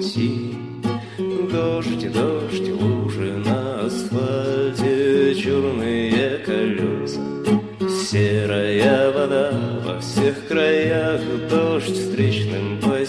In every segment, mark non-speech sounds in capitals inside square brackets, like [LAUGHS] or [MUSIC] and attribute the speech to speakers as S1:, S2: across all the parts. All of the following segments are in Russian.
S1: пути. Дождь, дождь, лужи на асфальте Черные колеса Серая вода во всех краях. Дождь встречным по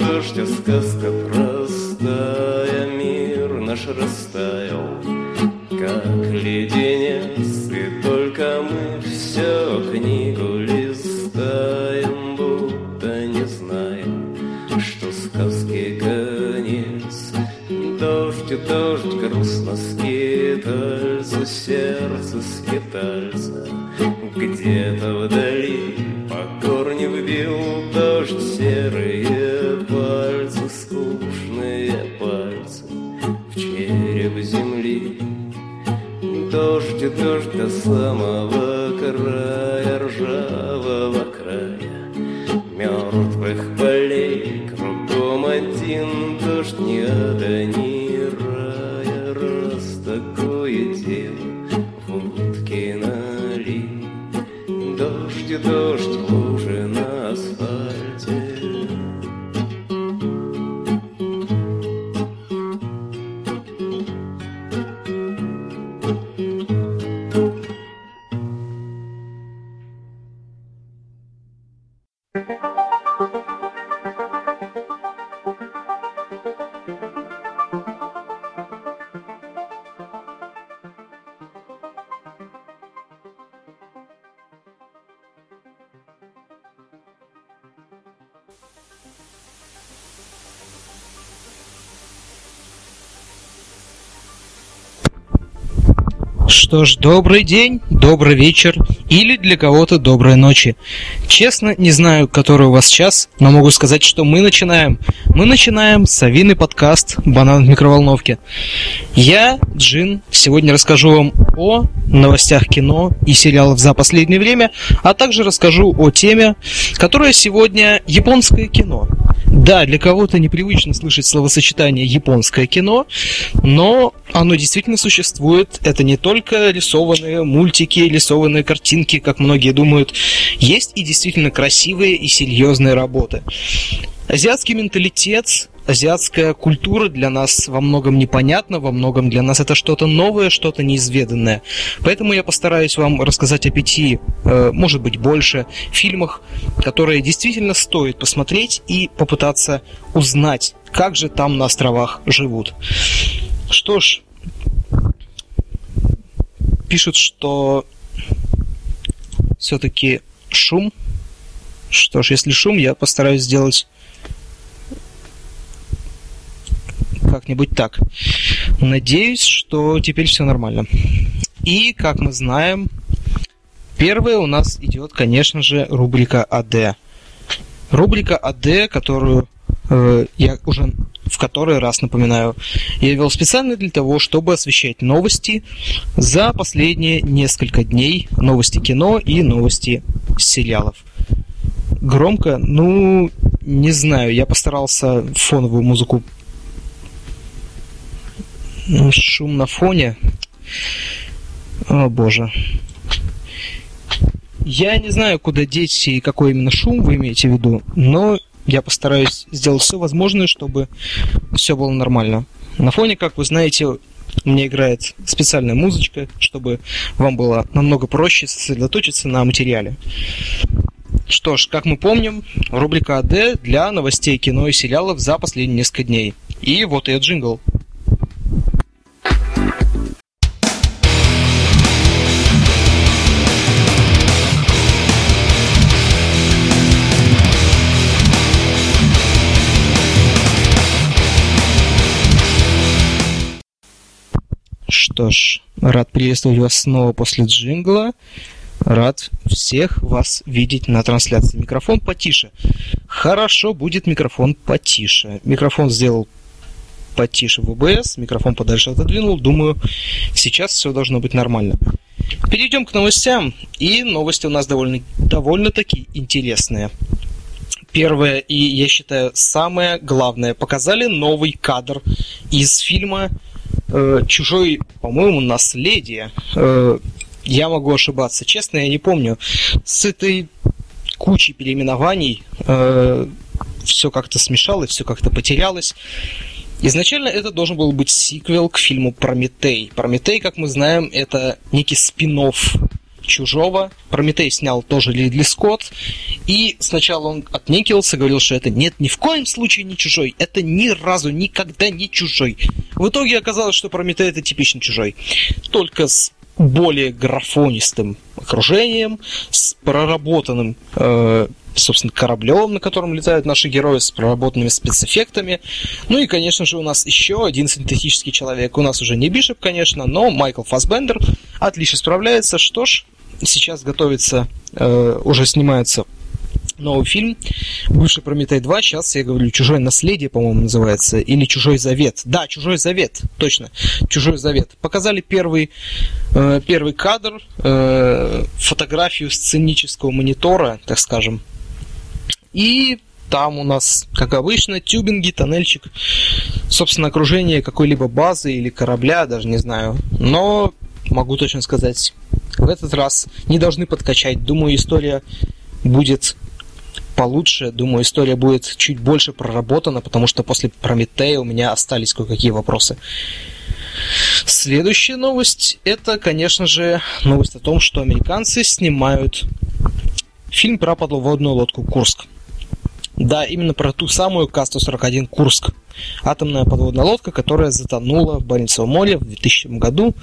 S1: Дождь, а сказка простая Что
S2: ж, добрый день, добрый вечер или для кого-то доброй ночи. Честно, не знаю, который у вас час, но могу сказать, что мы начинаем. Мы начинаем совиный подкаст «Банан в микроволновке». Я, Джин, сегодня расскажу вам о новостях кино и сериалов за последнее время, а также расскажу о теме, которая сегодня японское кино. Да, для кого-то непривычно слышать словосочетание «японское кино», но оно действительно существует. Это не только рисованные мультики, рисованные картинки, как многие думают. Есть и действительно красивые и серьезные работы. Азиатский менталитет, азиатская культура для нас во многом непонятна, во многом для нас это что-то новое, что-то неизведанное. Поэтому я постараюсь вам рассказать о пяти, э, может быть больше, фильмах, которые действительно стоит посмотреть и попытаться узнать, как же там на островах живут. Что ж, пишут, что все-таки шум. Что ж, если шум, я постараюсь сделать как-нибудь так. Надеюсь, что теперь все нормально. И, как мы знаем, первая у нас идет, конечно же, рубрика АД. Рубрика АД, которую э, я уже в который раз напоминаю, я вел специально для того, чтобы освещать новости за последние несколько дней, новости кино и новости сериалов. Громко, ну, не знаю, я постарался фоновую музыку шум на фоне. О боже. Я не знаю, куда деть и какой именно шум вы имеете в виду, но я постараюсь сделать все возможное, чтобы все было нормально. На фоне, как вы знаете, меня играет специальная музычка, чтобы вам было намного проще сосредоточиться на материале. Что ж, как мы помним, рубрика АД для новостей кино и сериалов за последние несколько дней. И вот и джингл. Что ж, рад приветствовать вас снова после джингла. Рад всех вас видеть на трансляции. Микрофон потише. Хорошо, будет микрофон потише. Микрофон сделал потише в ОБС, микрофон подальше отодвинул. Думаю, сейчас все должно быть нормально. Перейдем к новостям. И новости у нас довольно, довольно-таки интересные. Первое и, я считаю, самое главное. Показали новый кадр из фильма э, «Чужой, по-моему, наследие». Э, я могу ошибаться. Честно, я не помню. С этой кучей переименований э, все как-то смешалось, все как-то потерялось. Изначально это должен был быть сиквел к фильму «Прометей». «Прометей», как мы знаем, это некий спин Чужого. Прометей снял тоже Лидли Скотт. И сначала он отнекивался, говорил, что это нет, ни в коем случае не чужой. Это ни разу, никогда не чужой. В итоге оказалось, что Прометей это типичный чужой. Только с более графонистым окружением, с проработанным, э, собственно, кораблем, на котором летают наши герои, с проработанными спецэффектами. Ну и, конечно же, у нас еще один синтетический человек. У нас уже не Бишоп, конечно, но Майкл Фасбендер отлично справляется. Что ж, сейчас готовится, э, уже снимается новый фильм, бывший Прометей 2, сейчас я говорю, Чужое наследие, по-моему, называется, или Чужой завет. Да, Чужой завет, точно, Чужой завет. Показали первый, э, первый кадр, э, фотографию сценического монитора, так скажем. И там у нас, как обычно, тюбинги, тоннельчик, собственно, окружение какой-либо базы или корабля, даже не знаю. Но могу точно сказать, в этот раз не должны подкачать. Думаю, история будет получше. Думаю, история будет чуть больше проработана, потому что после Прометея у меня остались кое-какие вопросы. Следующая новость – это, конечно же, новость о том, что американцы снимают фильм про подводную лодку «Курск». Да, именно про ту самую К-141 «Курск». Атомная подводная лодка, которая затонула в Баренцевом море в 2000 году,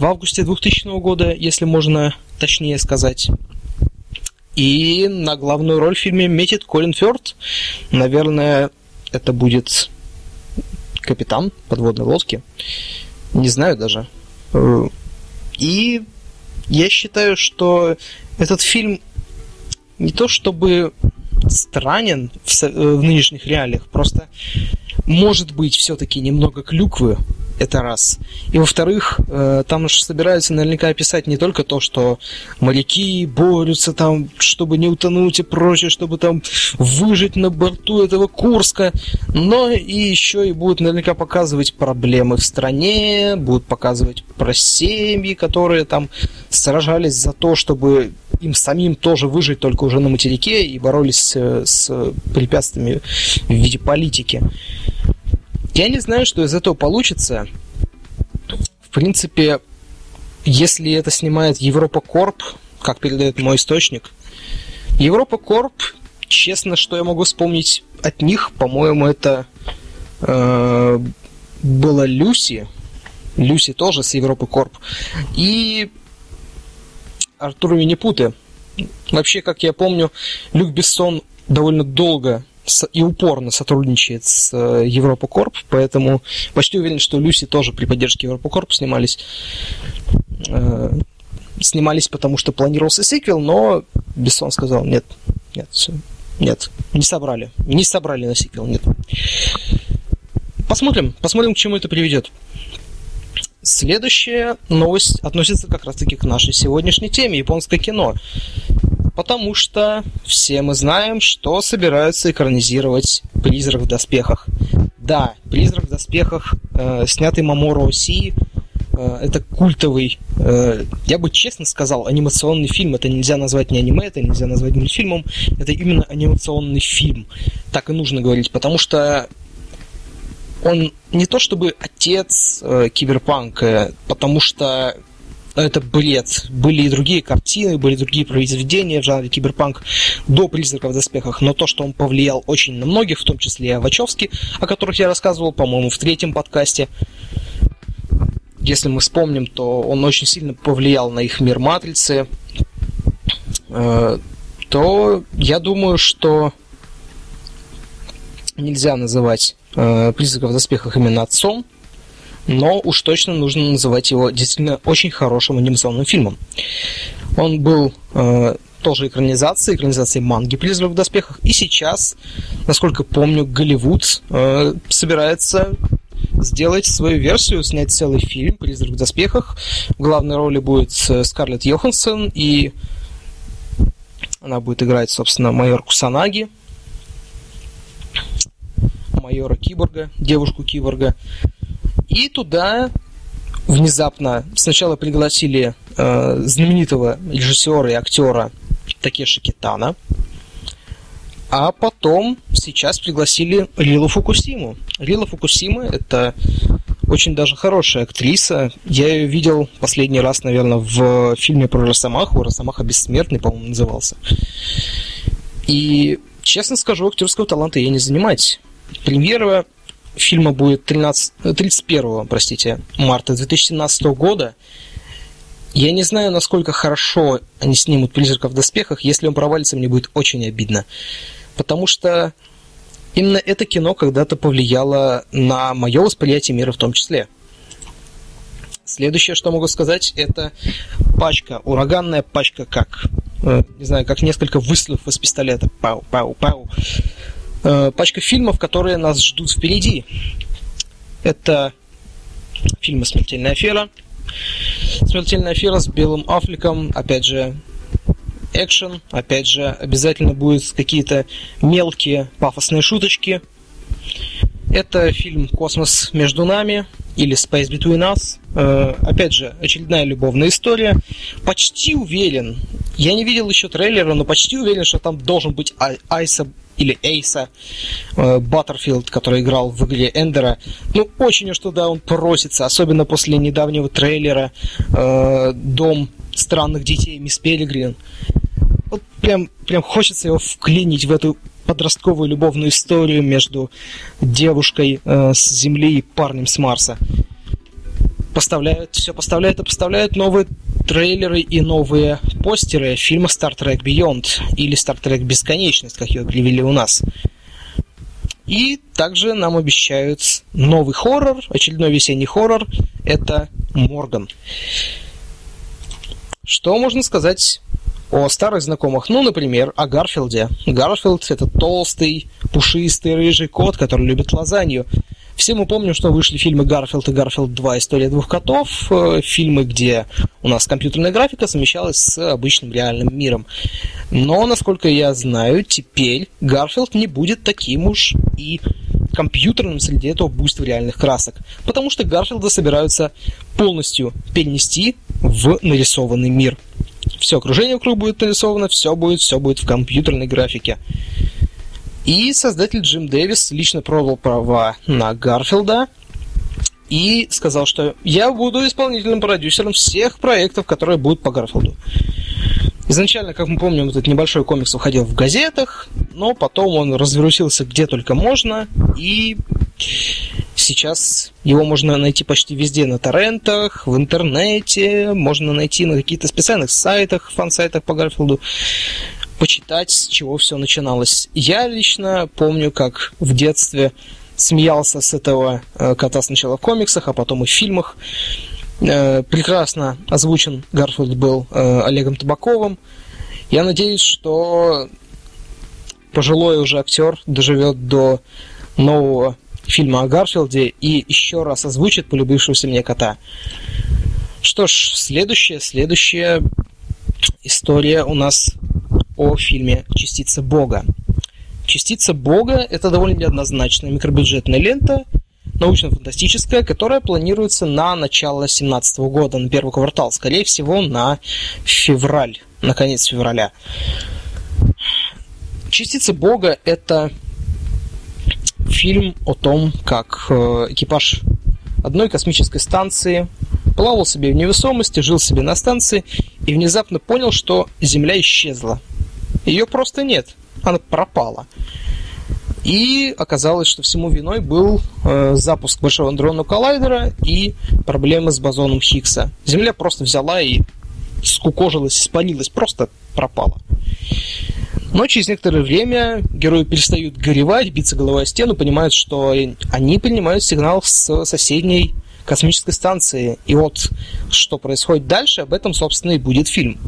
S2: в августе 2000 года, если можно точнее сказать. И на главную роль в фильме метит Колин Фёрд. Наверное, это будет капитан подводной лодки. Не знаю даже. И я считаю, что этот фильм не то чтобы странен в, в нынешних реалиях, просто может быть все-таки немного клюквы это раз. И во-вторых, э, там уж собираются наверняка описать не только то, что моряки борются там, чтобы не утонуть и прочее, чтобы там выжить на борту этого Курска, но и еще и будут наверняка показывать проблемы в стране, будут показывать про семьи, которые там сражались за то, чтобы им самим тоже выжить только уже на материке и боролись э, с препятствиями в виде политики. Я не знаю, что из этого получится. В принципе, если это снимает Европа Корп, как передает мой источник, Европа Корп, честно, что я могу вспомнить от них, по-моему, это э, была Люси. Люси тоже с Европы Корп. И Артур Виннипуты Вообще, как я помню, Люк Бессон довольно долго и упорно сотрудничает с э, Европа Корп, поэтому почти уверен, что Люси тоже при поддержке Европа Корп снимались. Э, снимались, потому что планировался сиквел, но Бессон сказал, нет, нет, нет, не собрали, не собрали на сиквел, нет. Посмотрим, посмотрим, к чему это приведет. Следующая новость относится как раз-таки к нашей сегодняшней теме японское кино. Потому что все мы знаем, что собираются экранизировать «Призрак в доспехах». Да, «Призрак в доспехах», э, снятый Маморо Оси, э, это культовый, э, я бы честно сказал, анимационный фильм. Это нельзя назвать не аниме, это нельзя назвать мультфильмом, это именно анимационный фильм. Так и нужно говорить, потому что он не то чтобы отец э, киберпанка, потому что это бред. Были и другие картины, были другие произведения в жанре киберпанк до «Призраков в доспехах», но то, что он повлиял очень на многих, в том числе и Вачовски, о которых я рассказывал, по-моему, в третьем подкасте, если мы вспомним, то он очень сильно повлиял на их мир матрицы, э, то я думаю, что нельзя называть э, «Призраков в доспехах» именно отцом, но уж точно нужно называть его действительно очень хорошим анимационным фильмом. Он был э, тоже экранизацией, экранизацией манги «Призрак в доспехах», и сейчас, насколько помню, Голливуд э, собирается сделать свою версию, снять целый фильм «Призрак в доспехах». В главной роли будет э, Скарлетт Йоханссон, и она будет играть, собственно, майор Кусанаги, майора Киборга, девушку Киборга. И туда внезапно сначала пригласили э, знаменитого режиссера и актера Такеши Китана, а потом сейчас пригласили Рилу Фукусиму. Рила Фукусима – это очень даже хорошая актриса. Я ее видел последний раз, наверное, в фильме про Росомаху. Росомаха бессмертный, по-моему, назывался. И, честно скажу, актерского таланта ей не занимать. Премьера фильма будет 13, 31 простите, марта 2017 года. Я не знаю, насколько хорошо они снимут «Призрака в доспехах». Если он провалится, мне будет очень обидно. Потому что именно это кино когда-то повлияло на мое восприятие мира в том числе. Следующее, что могу сказать, это пачка, ураганная пачка как, э, не знаю, как несколько выстрелов из пистолета. Пау, пау, пау. Э, пачка фильмов, которые нас ждут впереди. Это фильмы «Смертельная афера», «Смертельная афера» с Белым Аффлеком, опять же, экшен, опять же, обязательно будут какие-то мелкие пафосные шуточки. Это фильм «Космос между нами» или «Space Between Us». Э, опять же, очередная любовная история. Почти уверен, я не видел еще трейлера, но почти уверен, что там должен быть Айса или Эйса э, Баттерфилд, который играл в игре Эндера. Ну, очень уж туда он просится, особенно после недавнего трейлера э, «Дом странных детей» Мисс Пелигрин. Вот прям, прям хочется его вклинить в эту подростковую любовную историю между девушкой э, с Земли и парнем с Марса. Поставляют, все поставляют и поставляют новые трейлеры и новые постеры фильма Star Trek Beyond или Star Trek Бесконечность, как ее объявили у нас. И также нам обещают новый хоррор, очередной весенний хоррор, это Морган. Что можно сказать о старых знакомых? Ну, например, о Гарфилде. Гарфилд – это толстый, пушистый, рыжий кот, который любит лазанью. Все мы помним, что вышли фильмы «Гарфилд» и «Гарфилд 2. История двух котов», э, фильмы, где у нас компьютерная графика совмещалась с обычным реальным миром. Но, насколько я знаю, теперь Гарфилд не будет таким уж и компьютерным среди этого буйства реальных красок. Потому что Гарфилда собираются полностью перенести в нарисованный мир. Все окружение вокруг будет нарисовано, все будет, все будет в компьютерной графике. И создатель Джим Дэвис лично продал права на Гарфилда и сказал, что я буду исполнительным продюсером всех проектов, которые будут по Гарфилду. Изначально, как мы помним, этот небольшой комикс выходил в газетах, но потом он развернулся где только можно, и Сейчас его можно найти почти везде на торрентах, в интернете, можно найти на каких-то специальных сайтах, фан-сайтах по Гарфилду, почитать, с чего все начиналось. Я лично помню, как в детстве смеялся с этого э, кота сначала в комиксах, а потом и в фильмах. Э, прекрасно озвучен Гарфилд был э, Олегом Табаковым. Я надеюсь, что пожилой уже актер доживет до нового фильма о Гарфилде и еще раз озвучит полюбившегося мне кота. Что ж, следующая, следующая история у нас о фильме «Частица Бога». «Частица Бога» — это довольно неоднозначная микробюджетная лента, научно-фантастическая, которая планируется на начало 2017 года, на первый квартал, скорее всего, на февраль, на конец февраля. «Частица Бога» — это фильм о том, как э, экипаж одной космической станции плавал себе в невесомости, жил себе на станции и внезапно понял, что Земля исчезла. Ее просто нет, она пропала. И оказалось, что всему виной был э, запуск Большого андронного коллайдера и проблемы с бозоном Хиггса. Земля просто взяла и скукожилась, испарилась, просто пропала. Но через некоторое время герои перестают горевать, биться головой о стену, понимают, что они принимают сигнал с соседней космической станции. И вот что происходит дальше, об этом, собственно, и будет фильм.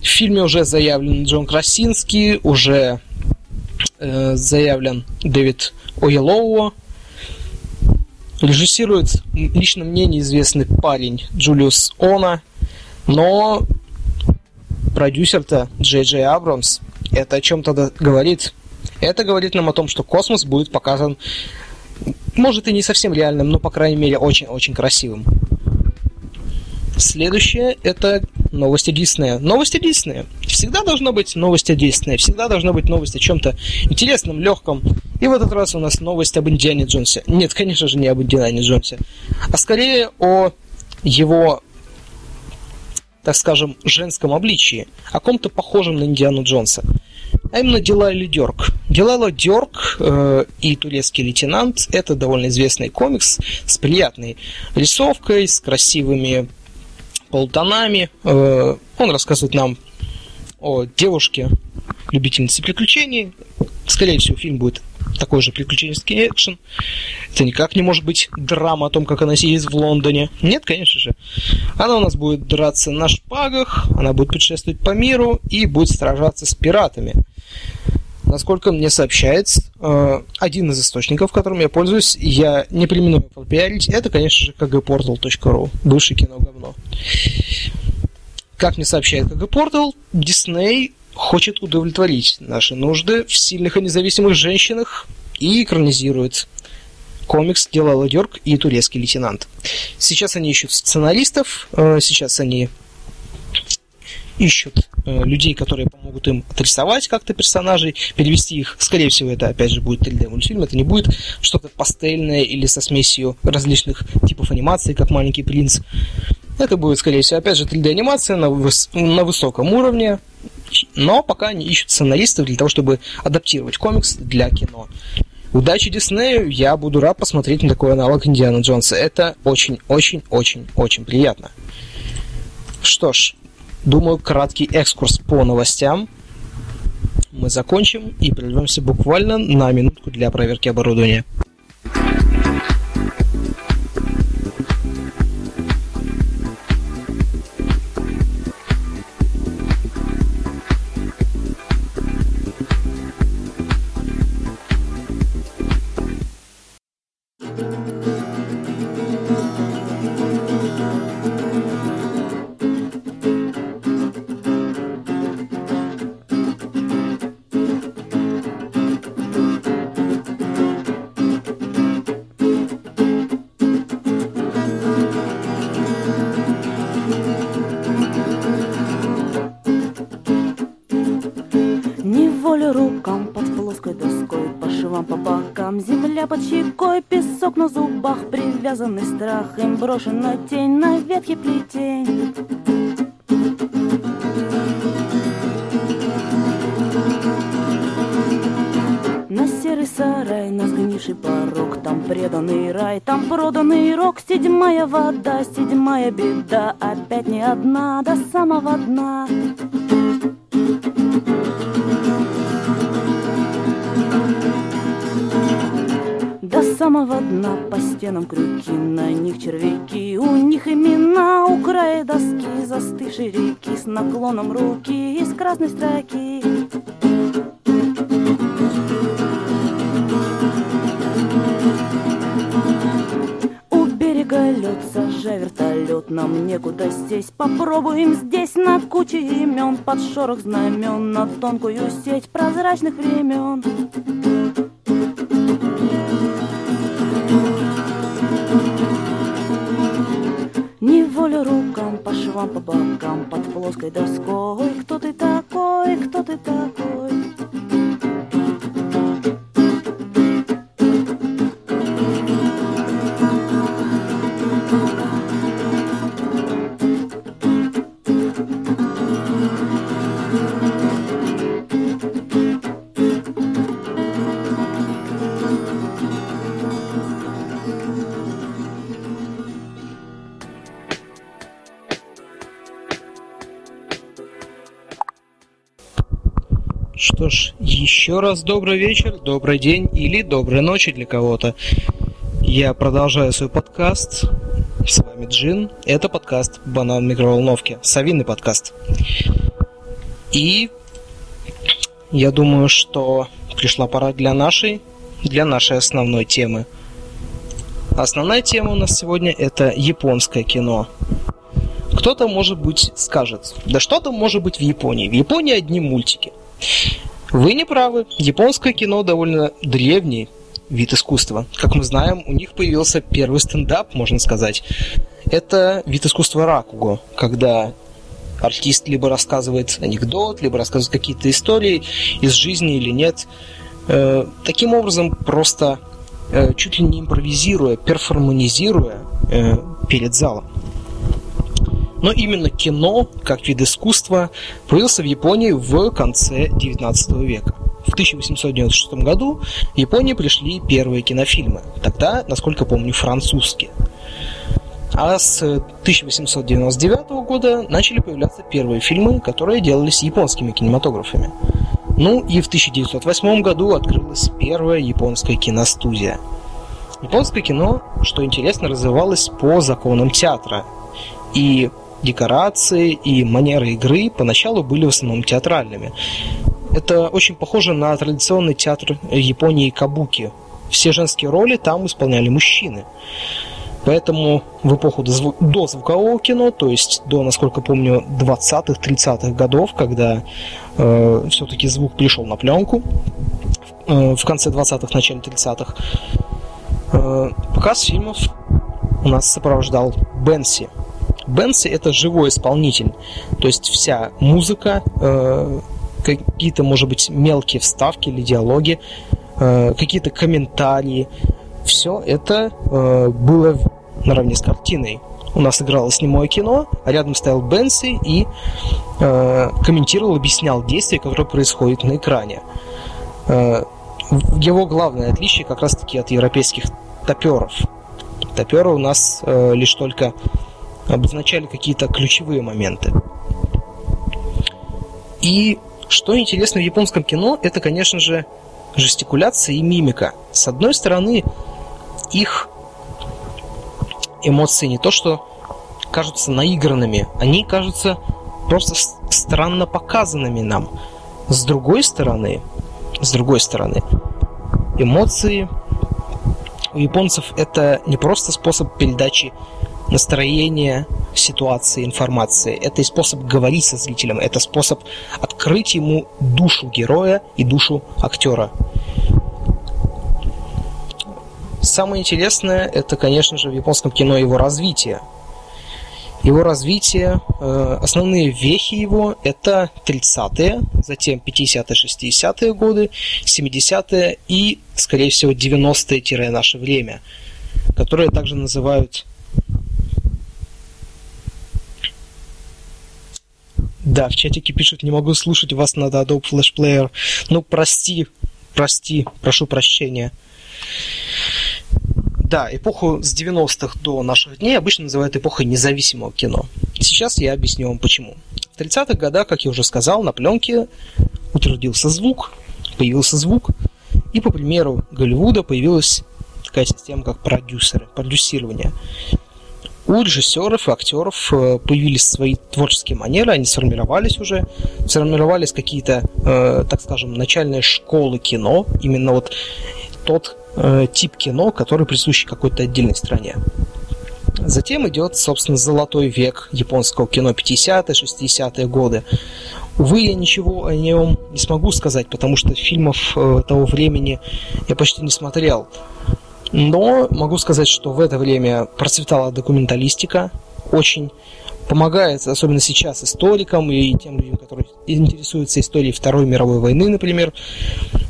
S2: В фильме уже заявлен Джон Красинский, уже э, заявлен Дэвид Оелоуо. Режиссирует лично мне неизвестный парень Джулиус Она, но продюсер-то Джей Джей Абрамс – это о чем тогда говорит? Это говорит нам о том, что космос будет показан, может и не совсем реальным, но, по крайней мере, очень-очень красивым. Следующее – это новости Диснея. Новости Диснея. Всегда должно быть новости Диснея. Всегда должна быть новость о чем-то интересном, легком. И в этот раз у нас новость об Индиане Джонсе. Нет, конечно же, не об Индиане Джонсе. А скорее о его так скажем, женском обличии, о ком-то похожем на Индиану Джонса. А именно Дилайла Дёрк. Дилайла Дёрк э, и турецкий лейтенант – это довольно известный комикс с приятной рисовкой, с красивыми полутонами. Э, он рассказывает нам о девушке, любительнице приключений. Скорее всего, фильм будет такой же приключенческий экшен. Это никак не может быть драма о том, как она сидит в Лондоне. Нет, конечно же. Она у нас будет драться на шпагах, она будет путешествовать по миру и будет сражаться с пиратами. Насколько мне сообщает э, один из источников, которым я пользуюсь, я не примену пропиарить, это, конечно же, kgportal.ru, бывший кино говно. Как мне сообщает KG Portal, Disney хочет удовлетворить наши нужды в сильных и независимых женщинах и экранизирует комикс «Делала Дёрк» и «Турецкий лейтенант». Сейчас они ищут сценаристов, э, сейчас они ищут э, людей, которые помогут им отрисовать как-то персонажей, перевести их. Скорее всего, это опять же будет 3D-мультфильм, это не будет что-то пастельное или со смесью различных типов анимации, как «Маленький принц». Это будет, скорее всего, опять же 3D-анимация на, выс- на высоком уровне, но пока они ищут сценаристов для того, чтобы адаптировать комикс для кино. Удачи Диснею, я буду рад посмотреть на такой аналог Индиана Джонса. Это очень-очень-очень-очень приятно. Что ж, думаю, краткий экскурс по новостям мы закончим и прервемся буквально на минутку для проверки оборудования.
S3: Страх Им брошена тень на ветхий плетень На серый сарай нас гнет низший порог, там преданный рай, там проданный рок, седьмая вода, седьмая беда, опять не одна, до самого дна. Самого дна по стенам крюки, на них червяки, у них имена. У края доски, застывшей реки. С наклоном руки из красной строки. У берега лед, сажа вертолет, нам некуда здесь Попробуем здесь на куче имен Под шорох знамен, на тонкую сеть прозрачных времен Рукам, по швам, по бокам, под плоской доской. Кто ты такой, кто ты такой?
S2: Еще раз добрый вечер, добрый день или доброй ночи для кого-то. Я продолжаю свой подкаст. С вами Джин. Это подкаст «Банан микроволновки». Совиный подкаст. И я думаю, что пришла пора для нашей, для нашей основной темы. Основная тема у нас сегодня это японское кино. Кто-то, может быть, скажет, да что там может быть в Японии? В Японии одни мультики – вы не правы. Японское кино довольно древний вид искусства. Как мы знаем, у них появился первый стендап, можно сказать. Это вид искусства ракуго, когда артист либо рассказывает анекдот, либо рассказывает какие-то истории из жизни или нет. Э, таким образом, просто э, чуть ли не импровизируя, перформанизируя э, перед залом. Но именно кино, как вид искусства, появился в Японии в конце XIX века. В 1896 году в Японию пришли первые кинофильмы. Тогда, насколько помню, французские. А с 1899 года начали появляться первые фильмы, которые делались японскими кинематографами. Ну и в 1908 году открылась первая японская киностудия. Японское кино, что интересно, развивалось по законам театра. И декорации и манеры игры поначалу были в основном театральными. Это очень похоже на традиционный театр Японии Кабуки. Все женские роли там исполняли мужчины. Поэтому в эпоху до звукового кино, то есть до, насколько помню, 20-х, 30-х годов, когда э, все-таки звук пришел на пленку, э, в конце 20-х, начале 30-х, э, показ фильмов у нас сопровождал Бенси – Бенси это живой исполнитель, то есть вся музыка, э, какие-то, может быть, мелкие вставки или диалоги, э, какие-то комментарии, все это э, было наравне с картиной. У нас играло снимое кино, а рядом стоял Бенси и э, комментировал, объяснял действия, которые происходят на экране. Э, его главное отличие как раз-таки от европейских топеров. Топеры у нас э, лишь только обозначали какие-то ключевые моменты. И что интересно в японском кино, это, конечно же, жестикуляция и мимика. С одной стороны, их эмоции не то, что кажутся наигранными, они кажутся просто странно показанными нам. С другой стороны, с другой стороны, эмоции у японцев это не просто способ передачи настроение ситуации, информации. Это и способ говорить со зрителем, это способ открыть ему душу героя и душу актера. Самое интересное, это, конечно же, в японском кино его развитие. Его развитие, э, основные вехи его – это 30-е, затем 50-е, 60-е годы, 70-е и, скорее всего, 90-е-наше время, которые также называют Да, в чатике пишут, не могу слушать вас, надо Adobe Flash Player. Ну, прости, прости, прошу прощения. Да, эпоху с 90-х до наших дней обычно называют эпохой независимого кино. Сейчас я объясню вам почему. В 30-х годах, как я уже сказал, на пленке утвердился звук, появился звук, и по примеру Голливуда появилась такая система, как продюсеры, продюсирование. У режиссеров и актеров э, появились свои творческие манеры, они сформировались уже, сформировались какие-то, э, так скажем, начальные школы кино, именно вот тот э, тип кино, который присущ какой-то отдельной стране. Затем идет, собственно, золотой век японского кино 50-е, 60-е годы. Увы, я ничего о нем не смогу сказать, потому что фильмов э, того времени я почти не смотрел. Но могу сказать, что в это время процветала документалистика, очень помогает, особенно сейчас, историкам и тем людям, которые интересуются историей Второй мировой войны, например,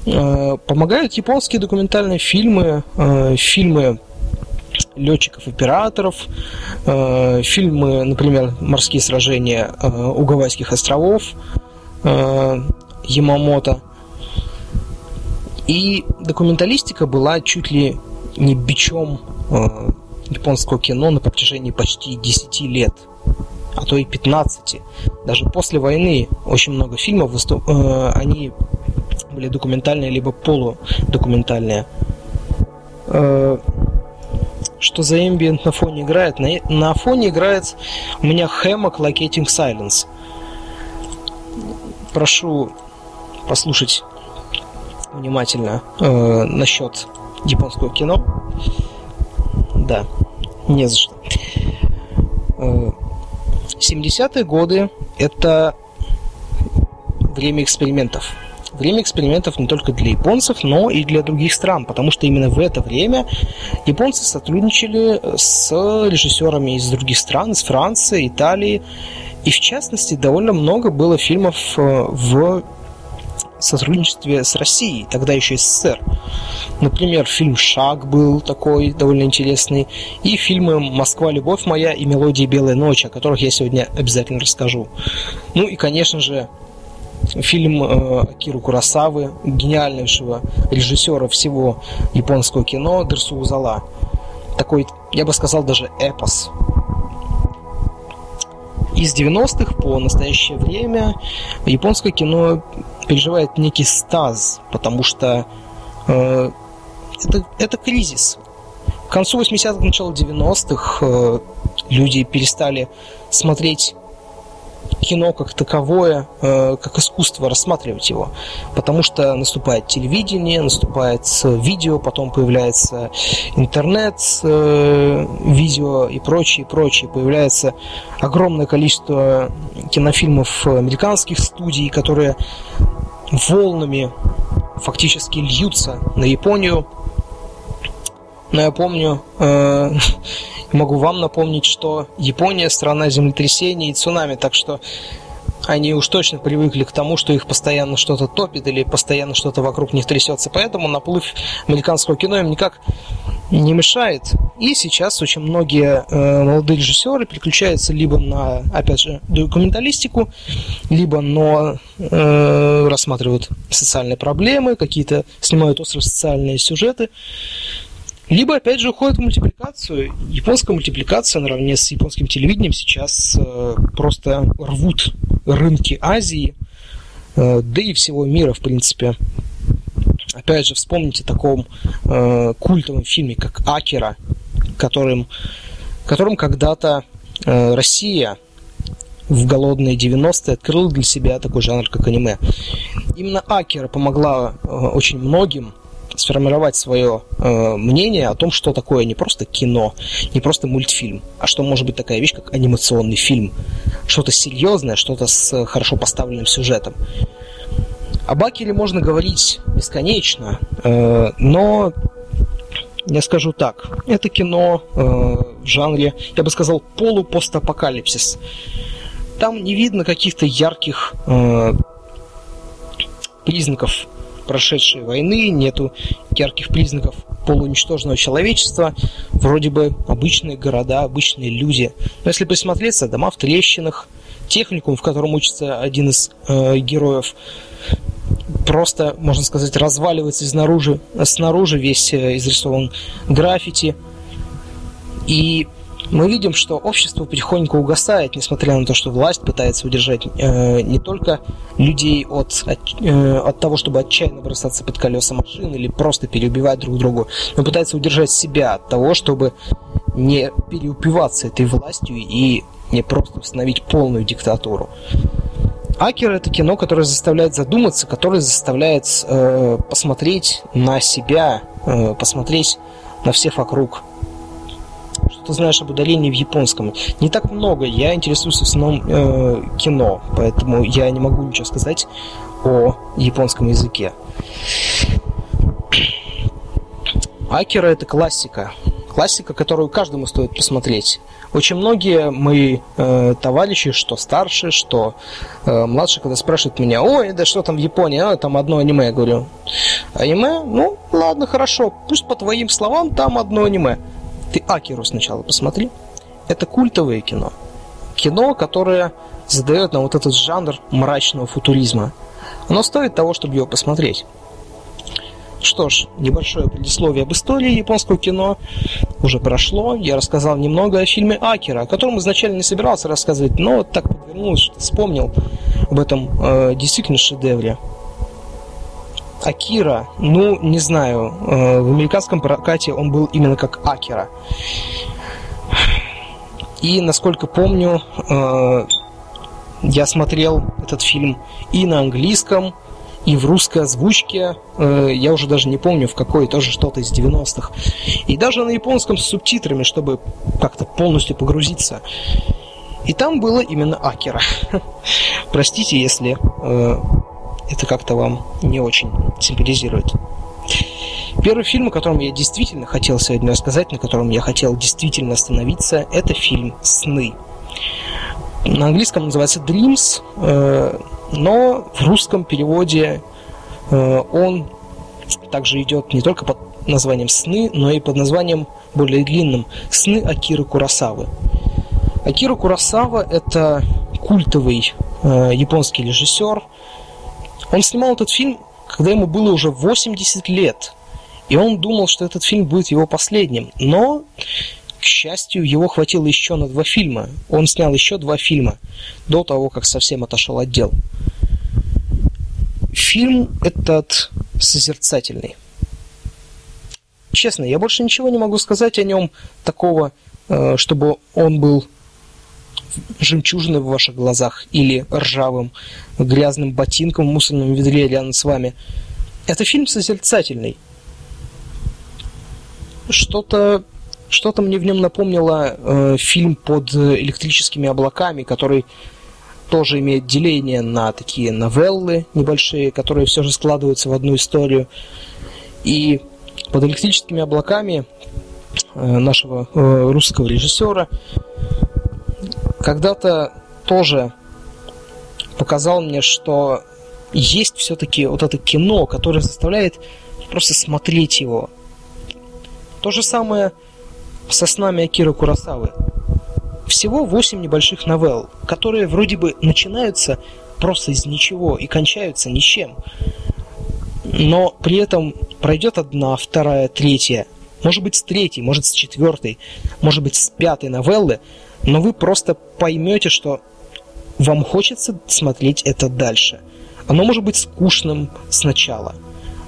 S2: э, помогают японские документальные фильмы, э, фильмы летчиков-операторов, э, фильмы, например, «Морские сражения у Гавайских островов», Ямамото. И документалистика была чуть ли не бичом японского кино на протяжении почти 10 лет – а то и 15. Даже после войны очень много фильмов, выступ... э, они были документальные, либо полудокументальные. Э, что за ambient на фоне играет? На, на фоне играет у меня Hammock Locating Silence. Прошу послушать внимательно э, насчет японского кино. Да, не за что. Э, 70-е годы – это время экспериментов. Время экспериментов не только для японцев, но и для других стран, потому что именно в это время японцы сотрудничали с режиссерами из других стран, из Франции, Италии, и в частности довольно много было фильмов э, в сотрудничестве с Россией, тогда еще СССР. Например, фильм «Шаг» был такой довольно интересный, и фильмы «Москва, любовь моя» и «Мелодии белой ночи», о которых я сегодня обязательно расскажу. Ну и, конечно же, фильм э, Акиру Курасавы, гениальнейшего режиссера всего японского кино Дерсу Узала. Такой, я бы сказал, даже эпос. Из 90-х по настоящее время японское кино переживает некий стаз, потому что э, это, это кризис. К концу 80-х, начало 90-х э, люди перестали смотреть кино как таковое, э, как искусство, рассматривать его. Потому что наступает телевидение, наступает видео, потом появляется интернет, э, видео и прочее, прочее. Появляется огромное количество кинофильмов американских студий, которые волнами фактически льются на Японию. Но я помню, э, [LAUGHS] могу вам напомнить, что Япония страна землетрясений и цунами, так что они уж точно привыкли к тому, что их постоянно что-то топит или постоянно что-то вокруг них трясется. Поэтому наплыв американского кино им никак не мешает. И сейчас очень многие э, молодые режиссеры переключаются либо на, опять же, документалистику, либо на, э, рассматривают социальные проблемы, какие-то снимают острые социальные сюжеты. Либо, опять же, уходят в мультипликацию. Японская мультипликация наравне с японским телевидением сейчас э, просто рвут рынки Азии, э, да и всего мира, в принципе. Опять же, вспомните о таком э, культовом фильме, как Акера, которым, которым когда-то э, Россия в голодные 90-е открыла для себя такой жанр, как аниме. Именно Акера помогла э, очень многим сформировать свое э, мнение о том, что такое не просто кино, не просто мультфильм, а что может быть такая вещь, как анимационный фильм. Что-то серьезное, что-то с хорошо поставленным сюжетом. О Бакере можно говорить бесконечно, э, но я скажу так, это кино э, в жанре, я бы сказал, полупостапокалипсис. Там не видно каких-то ярких э, признаков прошедшей войны, нету ярких признаков полууничтоженного человечества, вроде бы обычные города, обычные люди. Но если присмотреться, дома в трещинах, техникум, в котором учится один из э, героев, просто, можно сказать, разваливается изнаружи, снаружи весь э, изрисован граффити. И мы видим, что общество потихоньку угасает, несмотря на то, что власть пытается удержать э, не только людей от, от, э, от того, чтобы отчаянно бросаться под колеса машин или просто переубивать друг друга, но пытается удержать себя от того, чтобы не переупиваться этой властью и не просто установить полную диктатуру. Акер это кино, которое заставляет задуматься, которое заставляет э, посмотреть на себя, э, посмотреть на всех вокруг ты знаешь об удалении в японском? Не так много. Я интересуюсь в основном э, кино, поэтому я не могу ничего сказать о японском языке. Акера это классика. Классика, которую каждому стоит посмотреть. Очень многие мои э, товарищи, что старше, что э, младше, когда спрашивают меня, ой, да что там в Японии, а, там одно аниме, я говорю. Аниме? Ну, ладно, хорошо, пусть по твоим словам там одно аниме. Ты Акеру сначала посмотри. Это культовое кино. Кино, которое задает нам вот этот жанр мрачного футуризма. Оно стоит того, чтобы его посмотреть. Что ж, небольшое предисловие об истории японского кино уже прошло. Я рассказал немного о фильме Акера, о котором изначально не собирался рассказывать, но вот так подвернулось, что вспомнил об этом э, действительно шедевре. Акира, ну, не знаю, э, в американском прокате он был именно как Акера. И, насколько помню, э, я смотрел этот фильм и на английском, и в русской озвучке, э, я уже даже не помню в какой, тоже что-то из 90-х. И даже на японском с субтитрами, чтобы как-то полностью погрузиться. И там было именно Акера. [LAUGHS] Простите, если это как-то вам не очень симпатизирует. Первый фильм, о котором я действительно хотел сегодня рассказать, на котором я хотел действительно остановиться, это фильм «Сны». На английском называется Dreams, э, но в русском переводе э, он также идет не только под названием «Сны», но и под названием более длинным «Сны Акиры Курасавы». Акира Курасава – это культовый э, японский режиссер – он снимал этот фильм, когда ему было уже 80 лет. И он думал, что этот фильм будет его последним. Но, к счастью, его хватило еще на два фильма. Он снял еще два фильма до того, как совсем отошел от дел. Фильм этот созерцательный. Честно, я больше ничего не могу сказать о нем такого, э, чтобы он был жемчужиной в ваших глазах или ржавым, грязным ботинком в мусорном ведре рядом с вами. Это фильм созерцательный. Что-то что-то мне в нем напомнило э, фильм под электрическими облаками, который тоже имеет деление на такие новеллы небольшие, которые все же складываются в одну историю. И под электрическими облаками э, нашего э, русского режиссера когда-то тоже показал мне, что есть все-таки вот это кино, которое заставляет просто смотреть его. То же самое со снами Акиры Курасавы. Всего 8 небольших новелл, которые вроде бы начинаются просто из ничего и кончаются ничем. Но при этом пройдет одна, вторая, третья, может быть с третьей, может с четвертой, может быть с пятой новеллы, но вы просто поймете, что вам хочется смотреть это дальше. Оно может быть скучным сначала,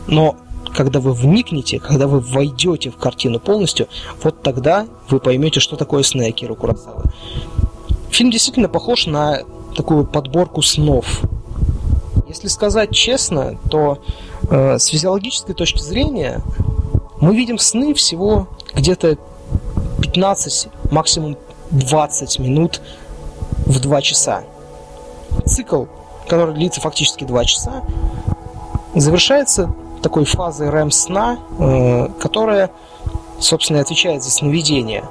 S2: но когда вы вникнете, когда вы войдете в картину полностью, вот тогда вы поймете, что такое сны Акиры Курасавы. Фильм действительно похож на такую подборку снов. Если сказать честно, то э, с физиологической точки зрения мы видим сны всего где-то 15, максимум 20 минут в 2 часа. Цикл, который длится фактически 2 часа, завершается такой фазой REM-сна, э, которая, собственно, отвечает за сновидение.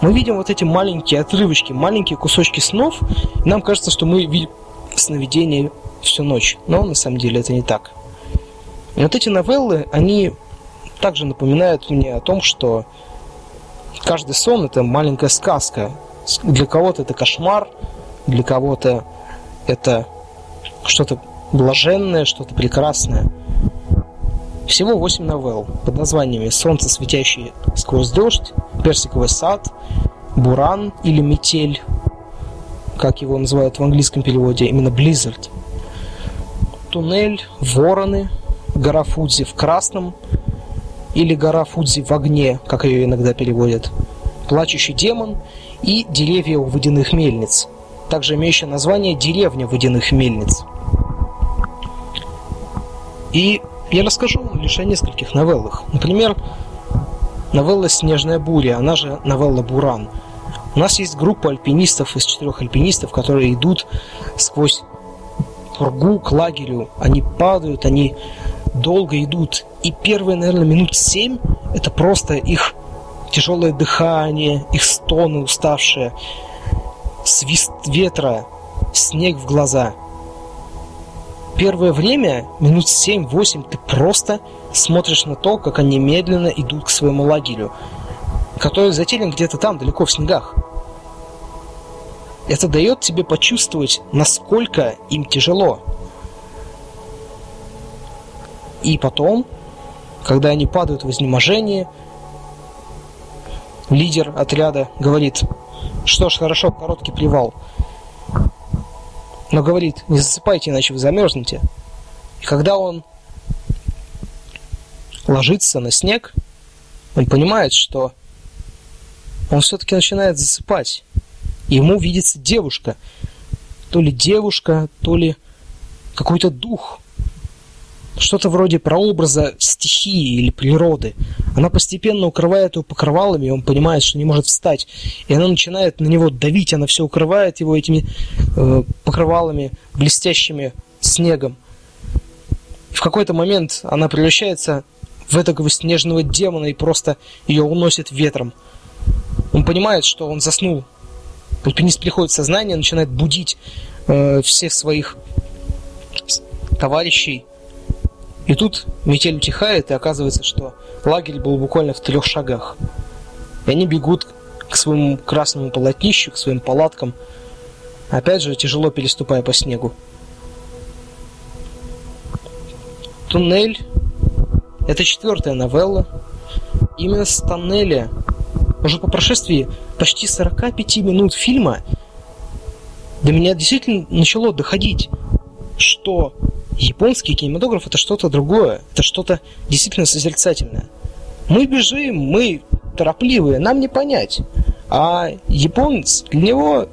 S2: Мы видим вот эти маленькие отрывочки, маленькие кусочки снов, и нам кажется, что мы видим сновидение всю ночь. Но на самом деле это не так. И вот эти новеллы, они также напоминают мне о том, что каждый сон это маленькая сказка. Для кого-то это кошмар, для кого-то это что-то блаженное, что-то прекрасное. Всего 8 новелл под названиями «Солнце, светящее сквозь дождь», «Персиковый сад», «Буран» или «Метель», как его называют в английском переводе, именно «Blizzard», «Туннель», «Вороны», «Гора Фудзи в красном» или «Гора Фудзи в огне», как ее иногда переводят, «Плачущий демон» и «Деревья у водяных мельниц», также имеющее название «Деревня водяных мельниц». И я расскажу лишь о нескольких новеллах. Например, новелла «Снежная буря», она же новелла «Буран». У нас есть группа альпинистов из четырех альпинистов, которые идут сквозь пургу к лагерю. Они падают, они долго идут. И первые, наверное, минут семь это просто их тяжелое дыхание, их стоны уставшие, свист ветра, снег в глаза – первое время, минут 7-8, ты просто смотришь на то, как они медленно идут к своему лагерю, который затерян где-то там, далеко в снегах. Это дает тебе почувствовать, насколько им тяжело. И потом, когда они падают в изнеможение, лидер отряда говорит, что ж, хорошо, короткий привал – но говорит, не засыпайте, иначе вы замерзнете. И когда он ложится на снег, он понимает, что он все-таки начинает засыпать. И ему видится девушка. То ли девушка, то ли какой-то дух что-то вроде прообраза стихии или природы. Она постепенно укрывает его покрывалами, и он понимает, что не может встать. И она начинает на него давить, она все укрывает его этими э, покрывалами, блестящими снегом. В какой-то момент она превращается в этого снежного демона и просто ее уносит ветром. Он понимает, что он заснул. Альпинист приходит в сознание, начинает будить э, всех своих товарищей, и тут метель утихает, и оказывается, что лагерь был буквально в трех шагах. И они бегут к своему красному полотнищу, к своим палаткам, опять же, тяжело переступая по снегу. Туннель – это четвертая новелла. Именно с тоннеля, уже по прошествии почти 45 минут фильма, до меня действительно начало доходить, что Японский кинематограф это что-то другое, это что-то действительно созерцательное. Мы бежим, мы торопливые, нам не понять. А японец, для него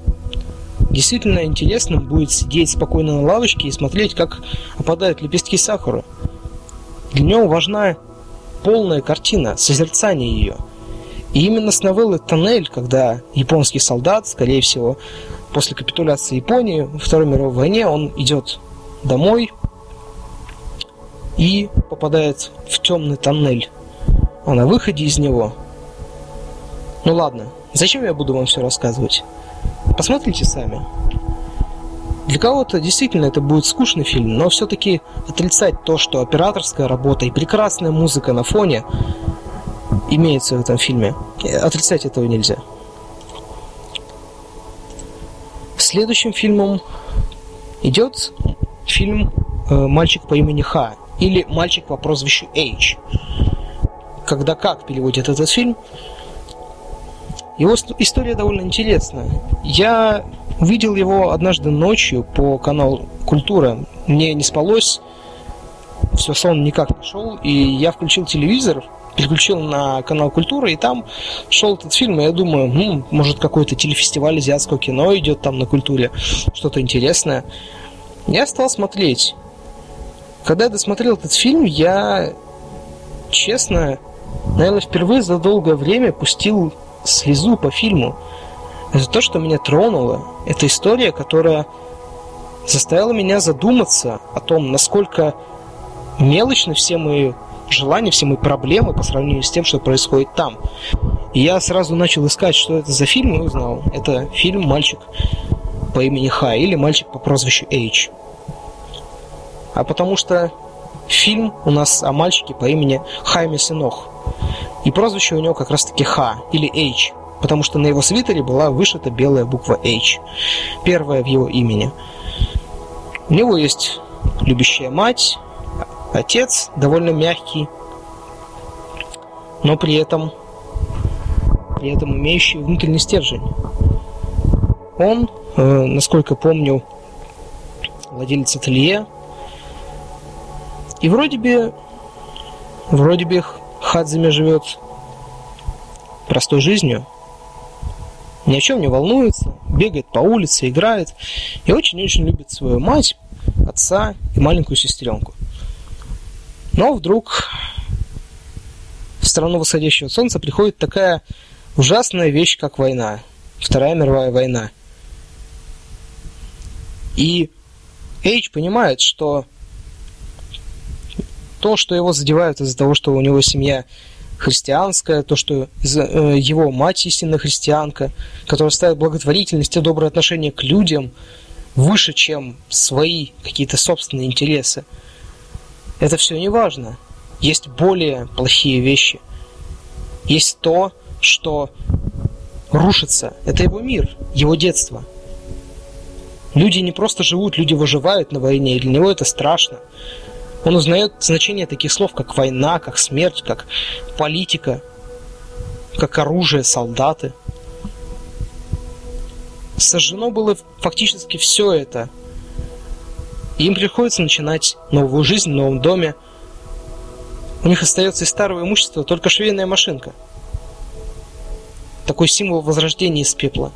S2: действительно интересным будет сидеть спокойно на лавочке и смотреть, как опадают лепестки сахара. Для него важна полная картина, созерцание ее. И именно с новеллы «Тоннель», когда японский солдат, скорее всего, после капитуляции Японии во Второй мировой войне, он идет домой, и попадает в темный тоннель. А на выходе из него... Ну ладно, зачем я буду вам все рассказывать? Посмотрите сами. Для кого-то действительно это будет скучный фильм, но все-таки отрицать то, что операторская работа и прекрасная музыка на фоне имеется в этом фильме, отрицать этого нельзя. Следующим фильмом идет фильм э, «Мальчик по имени Ха» или «Мальчик по прозвищу H». Когда как переводит этот фильм. Его история довольно интересная. Я увидел его однажды ночью по каналу «Культура». Мне не спалось, все, сон никак не шел, и я включил телевизор, переключил на канал «Культура», и там шел этот фильм, и я думаю, ну, может, какой-то телефестиваль азиатского кино идет там на «Культуре», что-то интересное. Я стал смотреть. Когда я досмотрел этот фильм, я, честно, наверное, впервые за долгое время пустил слезу по фильму. Это то, что меня тронуло. Это история, которая заставила меня задуматься о том, насколько мелочны все мои желания, все мои проблемы по сравнению с тем, что происходит там. И я сразу начал искать, что это за фильм, и узнал. Это фильм «Мальчик по имени Хай» или «Мальчик по прозвищу Эйч» а потому что фильм у нас о мальчике по имени Хайме Синох. И прозвище у него как раз-таки Ха или H, потому что на его свитере была вышита белая буква H, первая в его имени. У него есть любящая мать, отец довольно мягкий, но при этом, при этом имеющий внутренний стержень. Он, э, насколько помню, владелец ателье, и вроде бы, вроде бы Хадзами живет простой жизнью, ни о чем не волнуется, бегает по улице, играет и очень-очень любит свою мать, отца и маленькую сестренку. Но вдруг в страну восходящего солнца приходит такая ужасная вещь, как война. Вторая мировая война. И Эйч понимает, что то, что его задевают из-за того, что у него семья христианская, то, что э, его мать истинная христианка, которая ставит благотворительность и доброе отношение к людям выше, чем свои какие-то собственные интересы. Это все не важно. Есть более плохие вещи. Есть то, что рушится. Это его мир, его детство. Люди не просто живут, люди выживают на войне, и для него это страшно. Он узнает значение таких слов, как война, как смерть, как политика, как оружие, солдаты. Сожжено было фактически все это. И им приходится начинать новую жизнь в новом доме. У них остается из старого имущества только швейная машинка. Такой символ возрождения из пепла.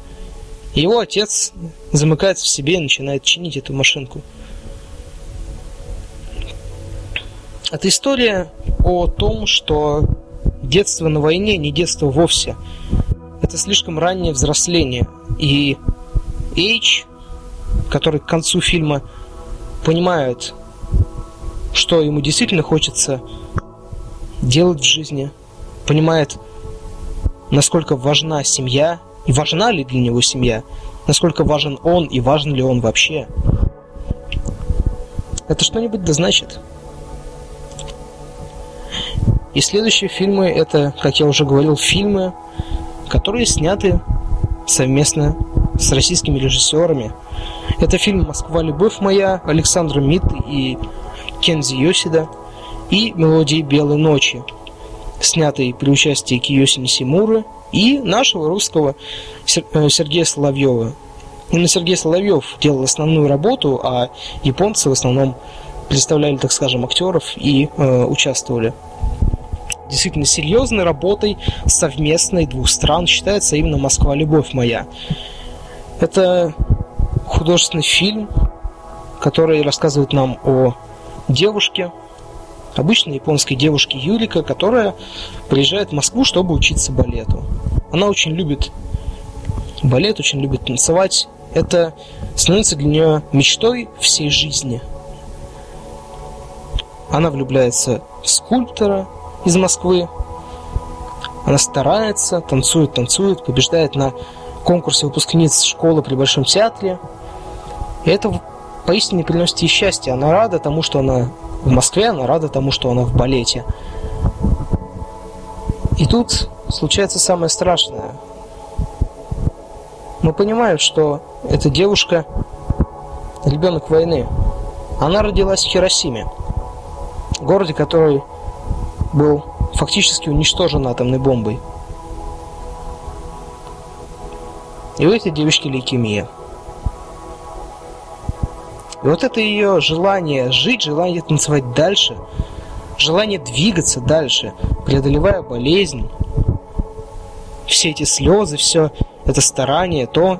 S2: И его отец замыкается в себе и начинает чинить эту машинку – Это история о том, что детство на войне не детство вовсе. Это слишком раннее взросление. И Эйч, который к концу фильма понимает, что ему действительно хочется делать в жизни, понимает, насколько важна семья, и важна ли для него семья, насколько важен он и важен ли он вообще. Это что-нибудь да значит. И следующие фильмы это, как я уже говорил, фильмы, которые сняты совместно с российскими режиссерами. Это фильм «Москва. Любовь моя» Александра Митты и Кензи Йосида и «Мелодии белой ночи», снятый при участии Киоси Нисимуры и нашего русского э, Сергея Соловьева. Именно Сергей Соловьев делал основную работу, а японцы в основном представляли, так скажем, актеров и э, участвовали действительно серьезной работой совместной двух стран считается именно «Москва. Любовь моя». Это художественный фильм, который рассказывает нам о девушке, обычной японской девушке Юлика, которая приезжает в Москву, чтобы учиться балету. Она очень любит балет, очень любит танцевать. Это становится для нее мечтой всей жизни. Она влюбляется в скульптора, из Москвы. Она старается, танцует, танцует, побеждает на конкурсе выпускниц школы при Большом театре. И это поистине приносит ей счастье. Она рада тому, что она в Москве, она рада тому, что она в балете. И тут случается самое страшное. Мы понимаем, что эта девушка ребенок войны. Она родилась в Хиросиме, городе, который был фактически уничтожен атомной бомбой. И у этой девочки лейкемия. И вот это ее желание жить, желание танцевать дальше, желание двигаться дальше, преодолевая болезнь, все эти слезы, все это старание, то,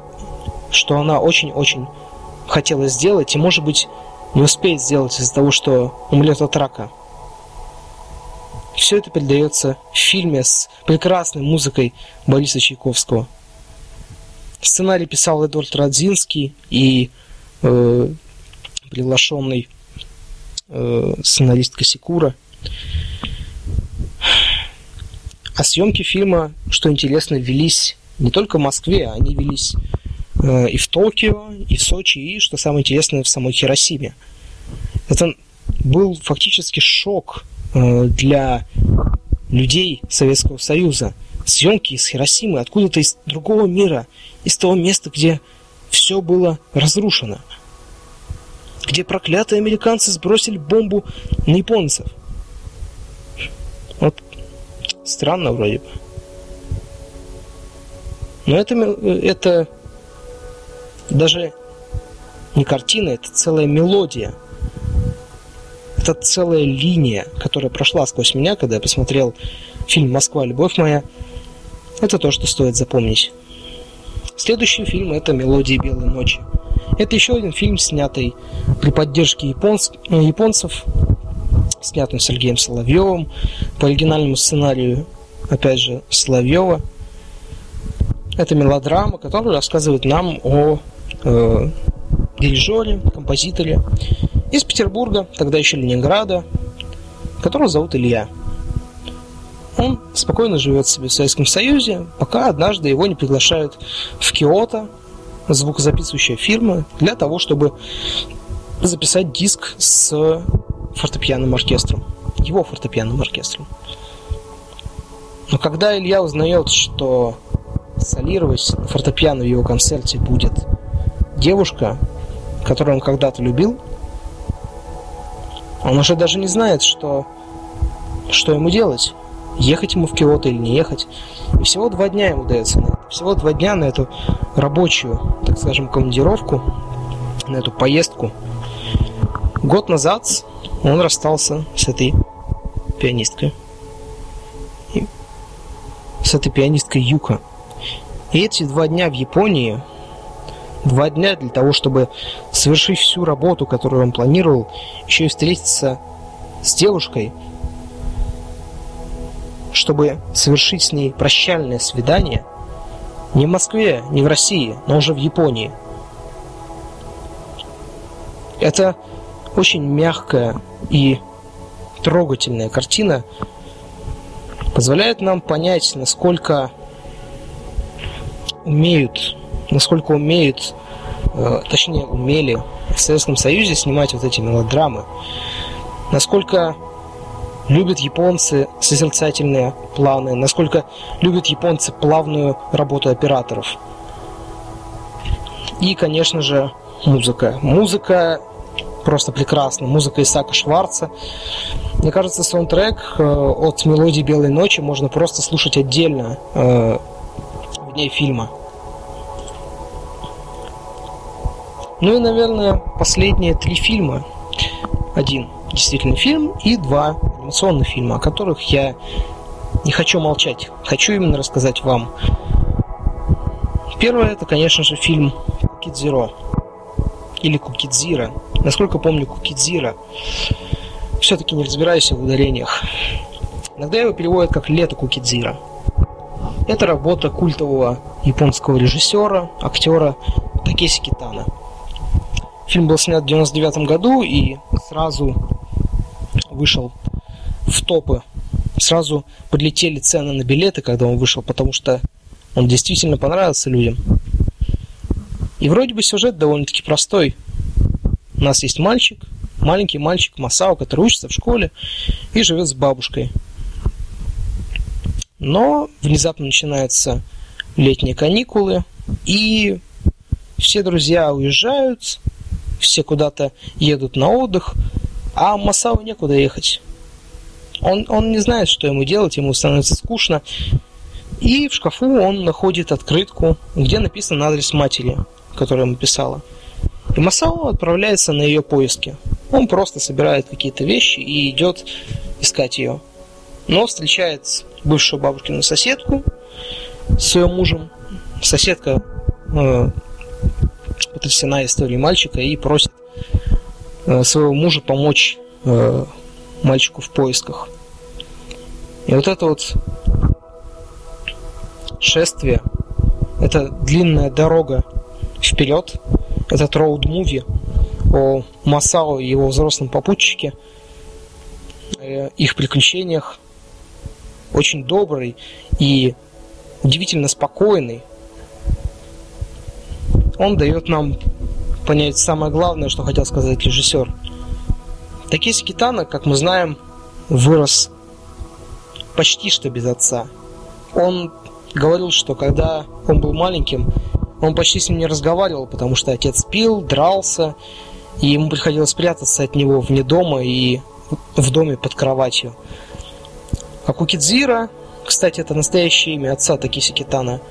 S2: что она очень-очень хотела сделать и, может быть, не успеет сделать из-за того, что умрет от рака. Все это передается в фильме с прекрасной музыкой Бориса Чайковского. Сценарий писал Эдуард Радзинский и э, приглашенный э, сценарист Косикура. А съемки фильма, что интересно, велись не только в Москве, они велись э, и в Токио, и в Сочи, и, что самое интересное, в самой Хиросиме. Это был фактически шок для людей Советского Союза. Съемки из Хиросимы, откуда-то из другого мира, из того места, где все было разрушено. где проклятые американцы сбросили бомбу на японцев. Вот странно вроде бы. Но это, это даже не картина, это целая мелодия. Это целая линия, которая прошла сквозь меня, когда я посмотрел фильм «Москва. Любовь моя». Это то, что стоит запомнить. Следующий фильм – это «Мелодии белой ночи». Это еще один фильм, снятый при поддержке японц... Японцев, снятый Сергеем Соловьевым по оригинальному сценарию, опять же, Соловьева. Это мелодрама, которая рассказывает нам о э, дирижере, композиторе из Петербурга, тогда еще Ленинграда, которого зовут Илья. Он спокойно живет себе в Советском Союзе, пока однажды его не приглашают в Киото, звукозаписывающая фирма, для того, чтобы записать диск с фортепианным оркестром, его фортепианным оркестром. Но когда Илья узнает, что солировать фортепиано в его концерте будет девушка, которую он когда-то любил, он уже даже не знает, что, что ему делать. Ехать ему в Киото или не ехать. И всего два дня ему дается на это. Всего два дня на эту рабочую, так скажем, командировку, на эту поездку. Год назад он расстался с этой пианисткой. И с этой пианисткой Юка. И эти два дня в Японии два дня для того, чтобы совершить всю работу, которую он планировал, еще и встретиться с девушкой, чтобы совершить с ней прощальное свидание не в Москве, не в России, но уже в Японии. Это очень мягкая и трогательная картина позволяет нам понять, насколько умеют насколько умеют, э, точнее умели в Советском Союзе снимать вот эти мелодрамы, насколько любят японцы созерцательные планы, насколько любят японцы плавную работу операторов. И, конечно же, музыка. Музыка просто прекрасна. Музыка Исака Шварца. Мне кажется, саундтрек э, от мелодии Белой ночи можно просто слушать отдельно э, вне фильма. Ну и, наверное, последние три фильма. Один действительно фильм и два анимационных фильма, о которых я не хочу молчать. Хочу именно рассказать вам. Первое, это, конечно же, фильм Кукидзиро. Или Кукидзира. Насколько помню, Кукидзира. Все-таки не разбираюсь в ударениях. Иногда его переводят как «Лето Кукидзира». Это работа культового японского режиссера, актера Такеси Китана – Фильм был снят в 99 году и сразу вышел в топы. Сразу подлетели цены на билеты, когда он вышел, потому что он действительно понравился людям. И вроде бы сюжет довольно-таки простой. У нас есть мальчик, маленький мальчик Масао, который учится в школе и живет с бабушкой. Но внезапно начинаются летние каникулы, и все друзья уезжают, все куда-то едут на отдых, а Масау некуда ехать. Он, он не знает, что ему делать, ему становится скучно. И в шкафу он находит открытку, где написан адрес матери, которая ему писала. И Масао отправляется на ее поиски. Он просто собирает какие-то вещи и идет искать ее. Но встречает бывшую бабушкину соседку с ее мужем. Соседка э, потрясена историей мальчика и просит э, своего мужа помочь э, мальчику в поисках. И вот это вот шествие, это длинная дорога вперед, этот роуд-муви о Масао и его взрослом попутчике, э, их приключениях, очень добрый и удивительно спокойный, он дает нам понять самое главное, что хотел сказать режиссер. Такиси Китана, как мы знаем, вырос почти что без отца. Он говорил, что когда он был маленьким, он почти с ним не разговаривал, потому что отец пил, дрался и ему приходилось прятаться от него вне дома и в доме под кроватью. А Кукидзира, кстати, это настоящее имя отца Такиси Китана,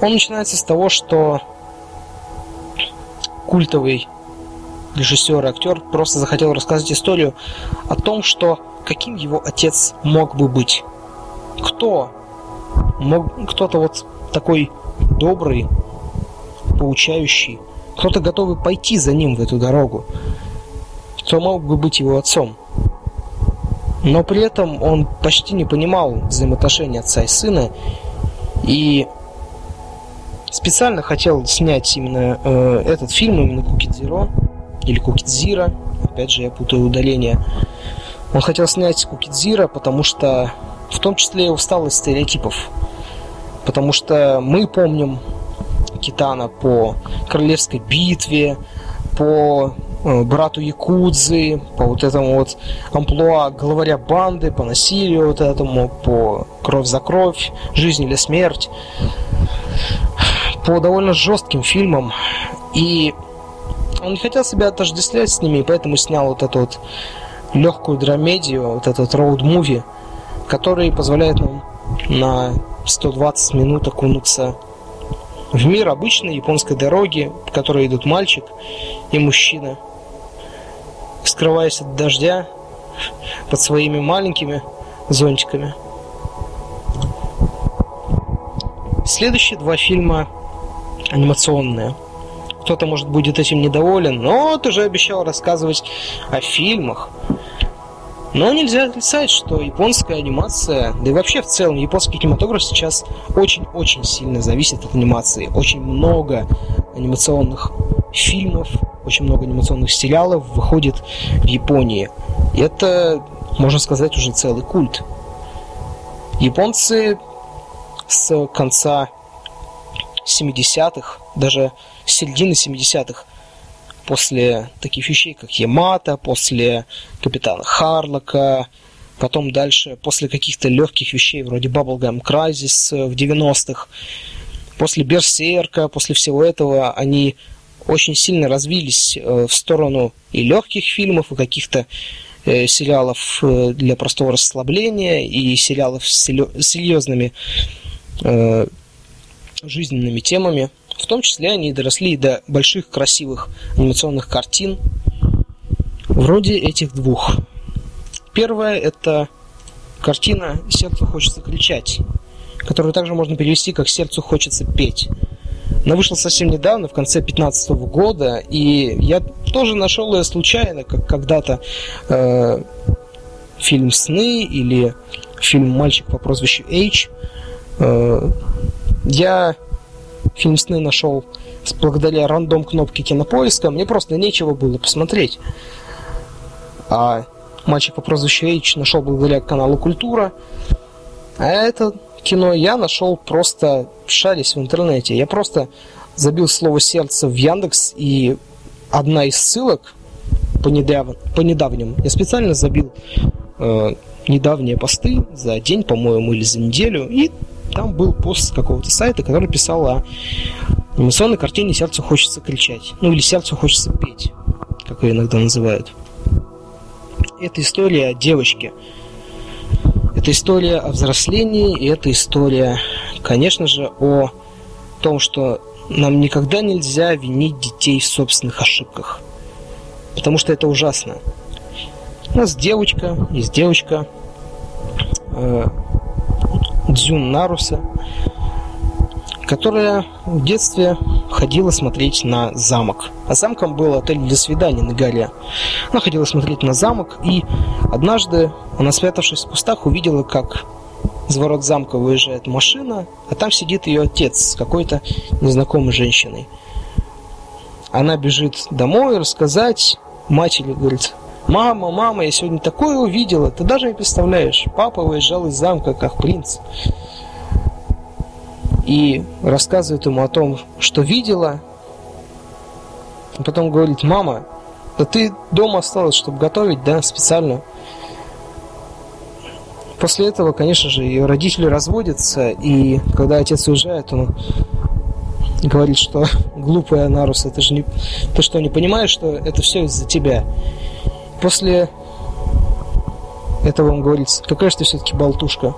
S2: он начинается с того, что культовый режиссер и актер просто захотел рассказать историю о том, что каким его отец мог бы быть. Кто мог, кто-то вот такой добрый, поучающий, кто-то готовый пойти за ним в эту дорогу, кто мог бы быть его отцом. Но при этом он почти не понимал взаимоотношения отца и сына, и специально хотел снять именно э, этот фильм, именно Кукидзиро, или Кукидзира, опять же я путаю удаление. Он хотел снять Кукидзира, потому что в том числе и устал из стереотипов. Потому что мы помним Китана по Королевской битве, по э, брату Якудзы, по вот этому вот амплуа главаря банды, по насилию вот этому, по кровь за кровь, жизнь или смерть, по довольно жестким фильмам. И он не хотел себя отождествлять с ними, и поэтому снял вот эту вот легкую драмедию, вот этот роуд-муви, который позволяет нам на 120 минут окунуться в мир обычной японской дороги, по которой идут мальчик и мужчина, скрываясь от дождя под своими маленькими зонтиками. Следующие два фильма анимационные. Кто-то, может, будет этим недоволен, но ты же обещал рассказывать о фильмах, но нельзя отрицать, что японская анимация, да и вообще в целом японский кинематограф сейчас очень-очень сильно зависит от анимации. Очень много анимационных фильмов, очень много анимационных сериалов выходит в Японии. И это, можно сказать, уже целый культ. Японцы с конца 70-х, даже середины 70-х, после таких вещей, как Ямата, после Капитана Харлока, потом дальше, после каких-то легких вещей, вроде Bubblegum Crisis в 90-х, после Берсерка, после всего этого, они очень сильно развились э, в сторону и легких фильмов, и каких-то э, сериалов э, для простого расслабления, и сериалов с серьезными жизненными темами – в том числе они доросли до больших красивых анимационных картин, вроде этих двух. Первая это картина «Сердцу хочется кричать», которую также можно перевести как «Сердцу хочется петь». Она вышла совсем недавно, в конце 2015 года, и я тоже нашел ее случайно, как когда-то э, фильм «Сны» или фильм «Мальчик по прозвищу Эйч». Э, я фильм «Сны» нашел благодаря рандом кнопки кинопоиска, мне просто нечего было посмотреть. А «Мальчик по прозвищу Эйч» нашел благодаря каналу «Культура». А это кино я нашел просто шарясь в интернете. Я просто забил слово «сердце» в Яндекс, и одна из ссылок по, недав... по недавним, я специально забил э, недавние посты за день, по-моему, или за неделю, и там был пост какого-то сайта, который писал о анимационной картине «Сердцу хочется кричать». Ну, или «Сердцу хочется петь», как ее иногда называют. Это история о девочке. Это история о взрослении, и это история, конечно же, о том, что нам никогда нельзя винить детей в собственных ошибках. Потому что это ужасно. У нас девочка, есть девочка, э, Дзюн Наруса, которая в детстве ходила смотреть на замок. А замком был отель для свиданий на горе. Она ходила смотреть на замок, и однажды она, спрятавшись в кустах, увидела, как с ворот замка выезжает машина, а там сидит ее отец с какой-то незнакомой женщиной. Она бежит домой рассказать матери, говорит, Мама, мама, я сегодня такое увидела, ты даже не представляешь. Папа выезжал из замка как принц. И рассказывает ему о том, что видела. Потом говорит, мама, да ты дома осталась, чтобы готовить, да, специально. После этого, конечно же, ее родители разводятся, и когда отец уезжает, он говорит, что глупая Нарус, это же не... Ты что, не понимаешь, что это все из-за тебя? После этого он говорит, какая же ты все-таки болтушка.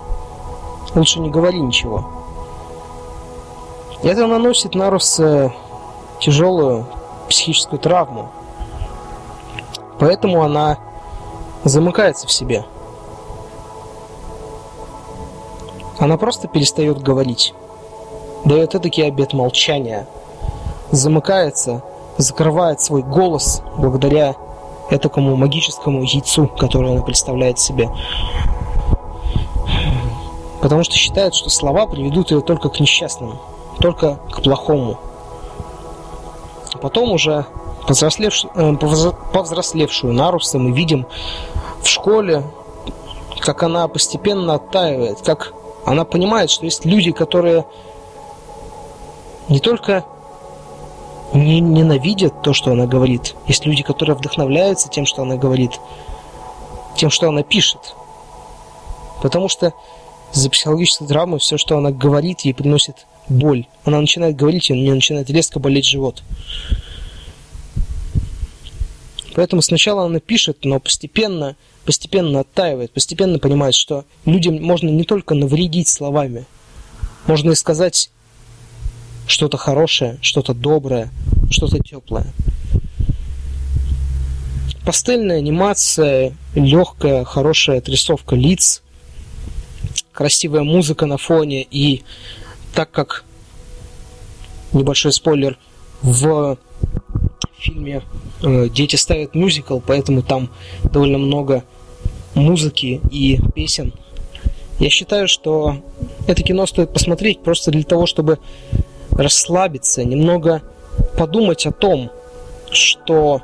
S2: Лучше не говори ничего. И это наносит Нарус э, тяжелую психическую травму. Поэтому она замыкается в себе. Она просто перестает говорить. Дает этакий обет молчания. Замыкается, закрывает свой голос благодаря этакому магическому яйцу, которое она представляет себе. Потому что считает, что слова приведут ее только к несчастному, только к плохому. Потом уже повзрослевшую, э, повзрослевшую Наруса мы видим в школе, как она постепенно оттаивает, как она понимает, что есть люди, которые не только не ненавидят то, что она говорит. Есть люди, которые вдохновляются тем, что она говорит, тем, что она пишет. Потому что за психологической травмой все, что она говорит, ей приносит боль. Она начинает говорить, и у нее начинает резко болеть живот. Поэтому сначала она пишет, но постепенно, постепенно оттаивает, постепенно понимает, что людям можно не только навредить словами, можно и сказать что-то хорошее, что-то доброе, что-то теплое. Пастельная анимация, легкая, хорошая отрисовка лиц, красивая музыка на фоне и так как небольшой спойлер в фильме э, дети ставят мюзикл, поэтому там довольно много музыки и песен. Я считаю, что это кино стоит посмотреть просто для того, чтобы расслабиться, немного подумать о том, что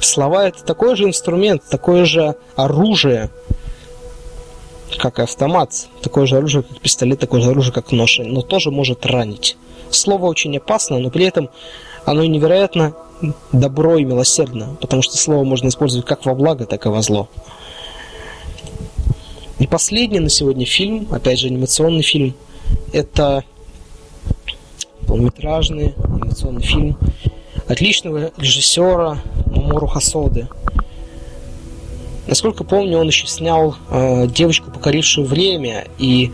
S2: слова это такой же инструмент, такое же оружие, как и автомат, такое же оружие, как пистолет, такое же оружие, как нож, но тоже может ранить. Слово очень опасно, но при этом оно невероятно добро и милосердно, потому что слово можно использовать как во благо, так и во зло. И последний на сегодня фильм, опять же анимационный фильм, это полнометражный анимационный фильм отличного режиссера Мамору Хасоды. Насколько помню, он еще снял э, «Девочку, покорившую время», и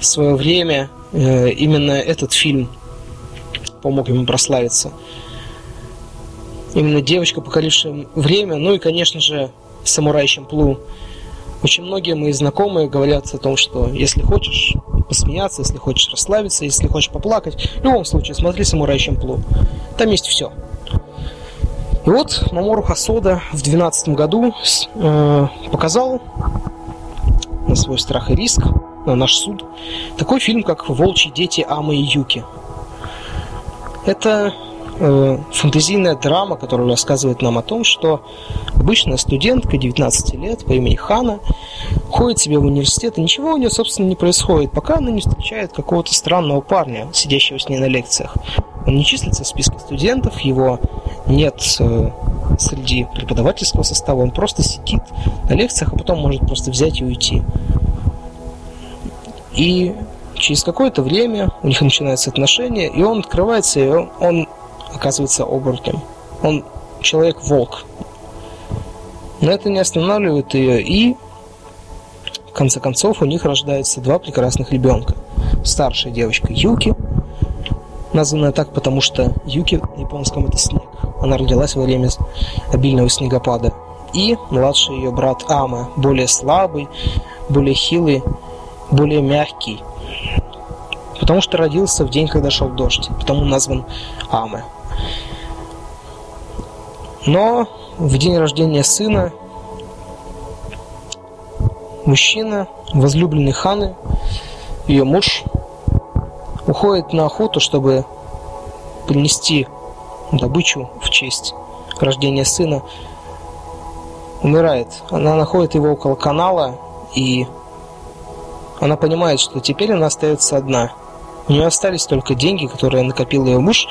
S2: в свое время э, именно этот фильм помог ему прославиться. Именно «Девочка, покорившая время», ну и, конечно же, «Самурай Чемплу». Очень многие мои знакомые говорят о том, что если хочешь посмеяться, если хочешь расслабиться, если хочешь поплакать, в любом случае смотри «Самурай Чемплу». Там есть все. И вот Мамору Хасода в 2012 году э, показал на свой страх и риск, на наш суд, такой фильм, как «Волчьи дети Амы и Юки». Это э, фантазийная драма, которая рассказывает нам о том, что обычная студентка 19 лет по имени Хана ходит себе в университет, и ничего у нее, собственно, не происходит, пока она не встречает какого-то странного парня, сидящего с ней на лекциях. Он не числится в списке студентов, его нет э, среди преподавательского состава, он просто сидит на лекциях, а потом может просто взять и уйти. И через какое-то время у них начинаются отношения, и он открывается, и он, он оказывается оборотнем. Он человек-волк. Но это не останавливает ее, и в конце концов у них рождаются два прекрасных ребенка. Старшая девочка Юки, названная так, потому что Юки на японском это снег. Она родилась во время обильного снегопада. И младший ее брат Ама, более слабый, более хилый, более мягкий. Потому что родился в день, когда шел дождь. Потому назван Аме. Но в день рождения сына мужчина, возлюбленный Ханы, ее муж, уходит на охоту, чтобы принести добычу в честь рождения сына. Умирает. Она находит его около канала, и она понимает, что теперь она остается одна. У нее остались только деньги, которые накопил ее муж,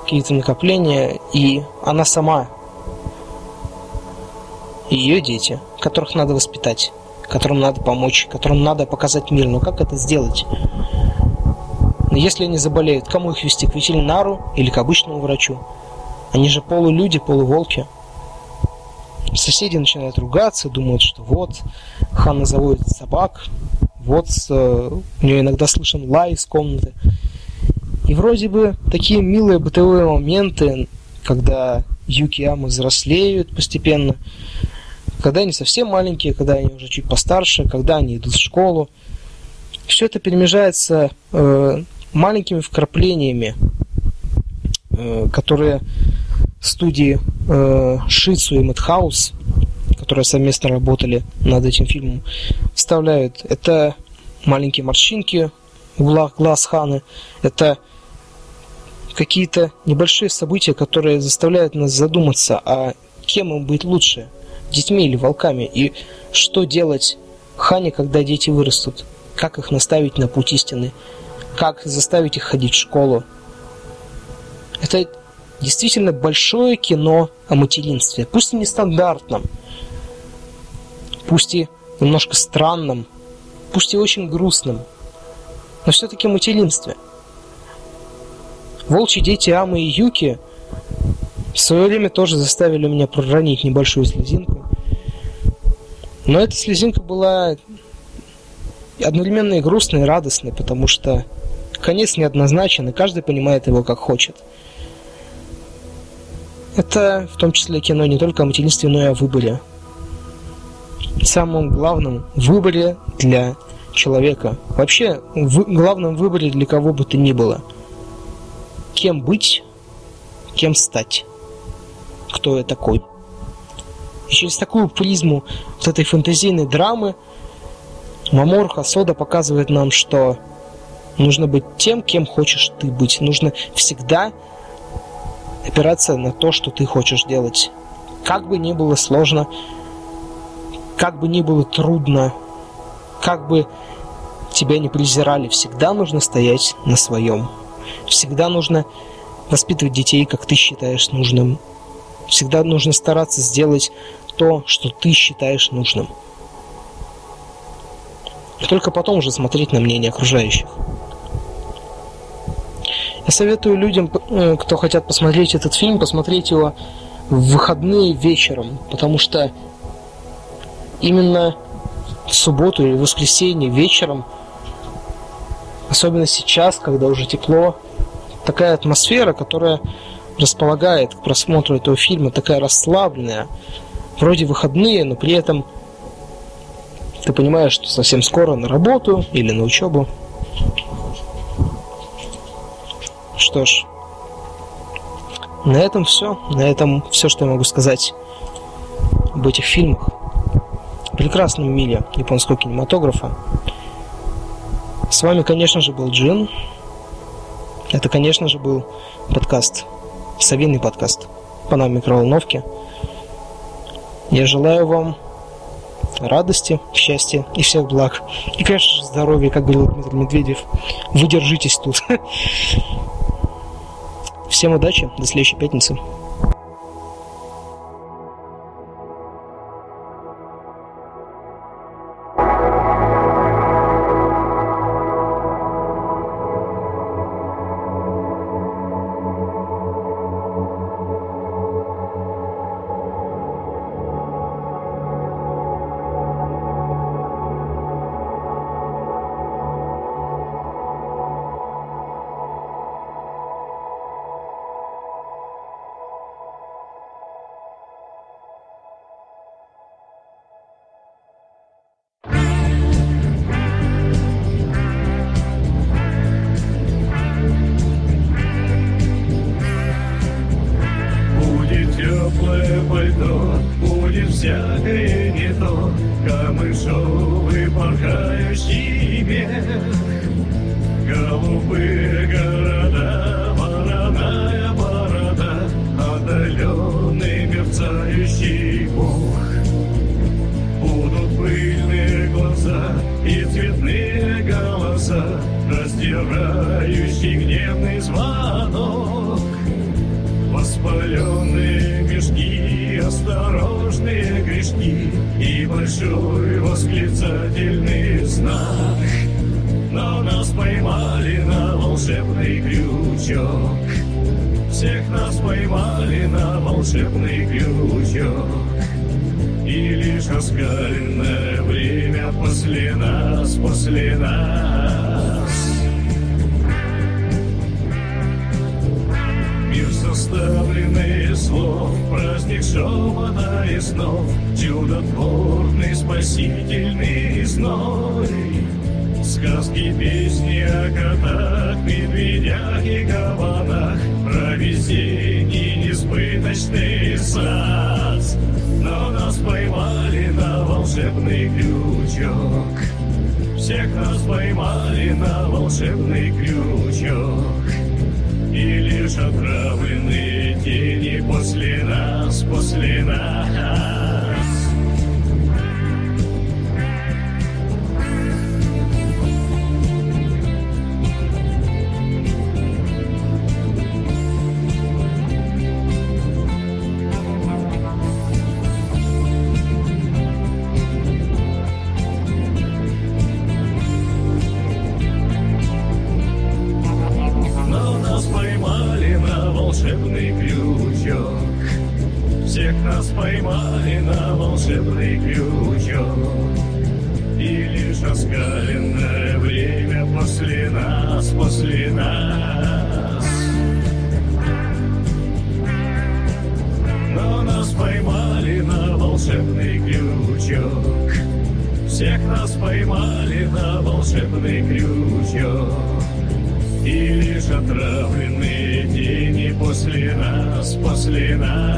S2: какие-то накопления, и она сама и ее дети, которых надо воспитать, которым надо помочь, которым надо показать мир. Но как это сделать? Но если они заболеют, кому их вести, к ветеринару или к обычному врачу? Они же полулюди, полуволки. Соседи начинают ругаться, думают, что вот, Ханна заводит собак, вот э, у нее иногда слышен лай из комнаты. И вроде бы такие милые бытовые моменты, когда Юки и взрослеют постепенно, когда они совсем маленькие, когда они уже чуть постарше, когда они идут в школу. Все это перемежается э, маленькими вкраплениями, э, которые студии э, Шицу и Мэтхаус, которые совместно работали над этим фильмом, вставляют. Это маленькие морщинки в углах глаз Ханы, это какие-то небольшие события, которые заставляют нас задуматься, а кем им быть лучше, детьми или волками, и что делать Хане, когда дети вырастут, как их наставить на путь истины, как заставить их ходить в школу. Это действительно большое кино о материнстве, пусть и нестандартном, пусть и немножко странном, пусть и очень грустном, но все-таки материнстве. Волчьи дети Амы и Юки в свое время тоже заставили меня проронить небольшую слезинку. Но эта слезинка была одновременно и грустной, и радостной, потому что конец неоднозначен, и каждый понимает его как хочет. Это в том числе кино не только о материнстве, но и о выборе. Самом главном выборе для человека. Вообще, в главном выборе для кого бы то ни было. Кем быть, кем стать. Кто я такой. И через такую призму вот этой фантазийной драмы Мамор Хасода показывает нам, что нужно быть тем, кем хочешь ты быть. Нужно всегда опираться на то, что ты хочешь делать. Как бы ни было сложно, как бы ни было трудно, как бы тебя не презирали, всегда нужно стоять на своем. Всегда нужно воспитывать детей, как ты считаешь нужным. Всегда нужно стараться сделать то, что ты считаешь нужным. И только потом уже смотреть на мнение окружающих. Я советую людям, э, кто хотят посмотреть этот фильм, посмотреть его в выходные вечером, потому что именно в субботу или в воскресенье вечером, особенно сейчас, когда уже тепло, такая атмосфера, которая располагает к просмотру этого фильма, такая расслабленная, вроде выходные, но при этом ты понимаешь, что совсем скоро на работу или на учебу. Что ж, на этом все. На этом все, что я могу сказать об этих фильмах. Прекрасном мире японского кинематографа. С вами, конечно же, был Джин. Это, конечно же, был подкаст, совиный подкаст по нам микроволновке. Я желаю вам радости, счастья и всех благ. И, конечно же, здоровья, как говорил Дмитрий Медведев. Вы держитесь тут. [LAUGHS] Всем удачи, до следующей пятницы.
S4: Знак. Но нас поймали на волшебный крючок Всех нас поймали на волшебный крючок И лишь оскаленное время после нас, после нас шепота и снов Чудотворный, спасительный зной. Сказки, песни о котах, медведях и кабанах Про везение несбыточный сад. Но нас поймали на волшебный крючок. Всех нас поймали на волшебный крючок. И лишь отравленные после нас лишь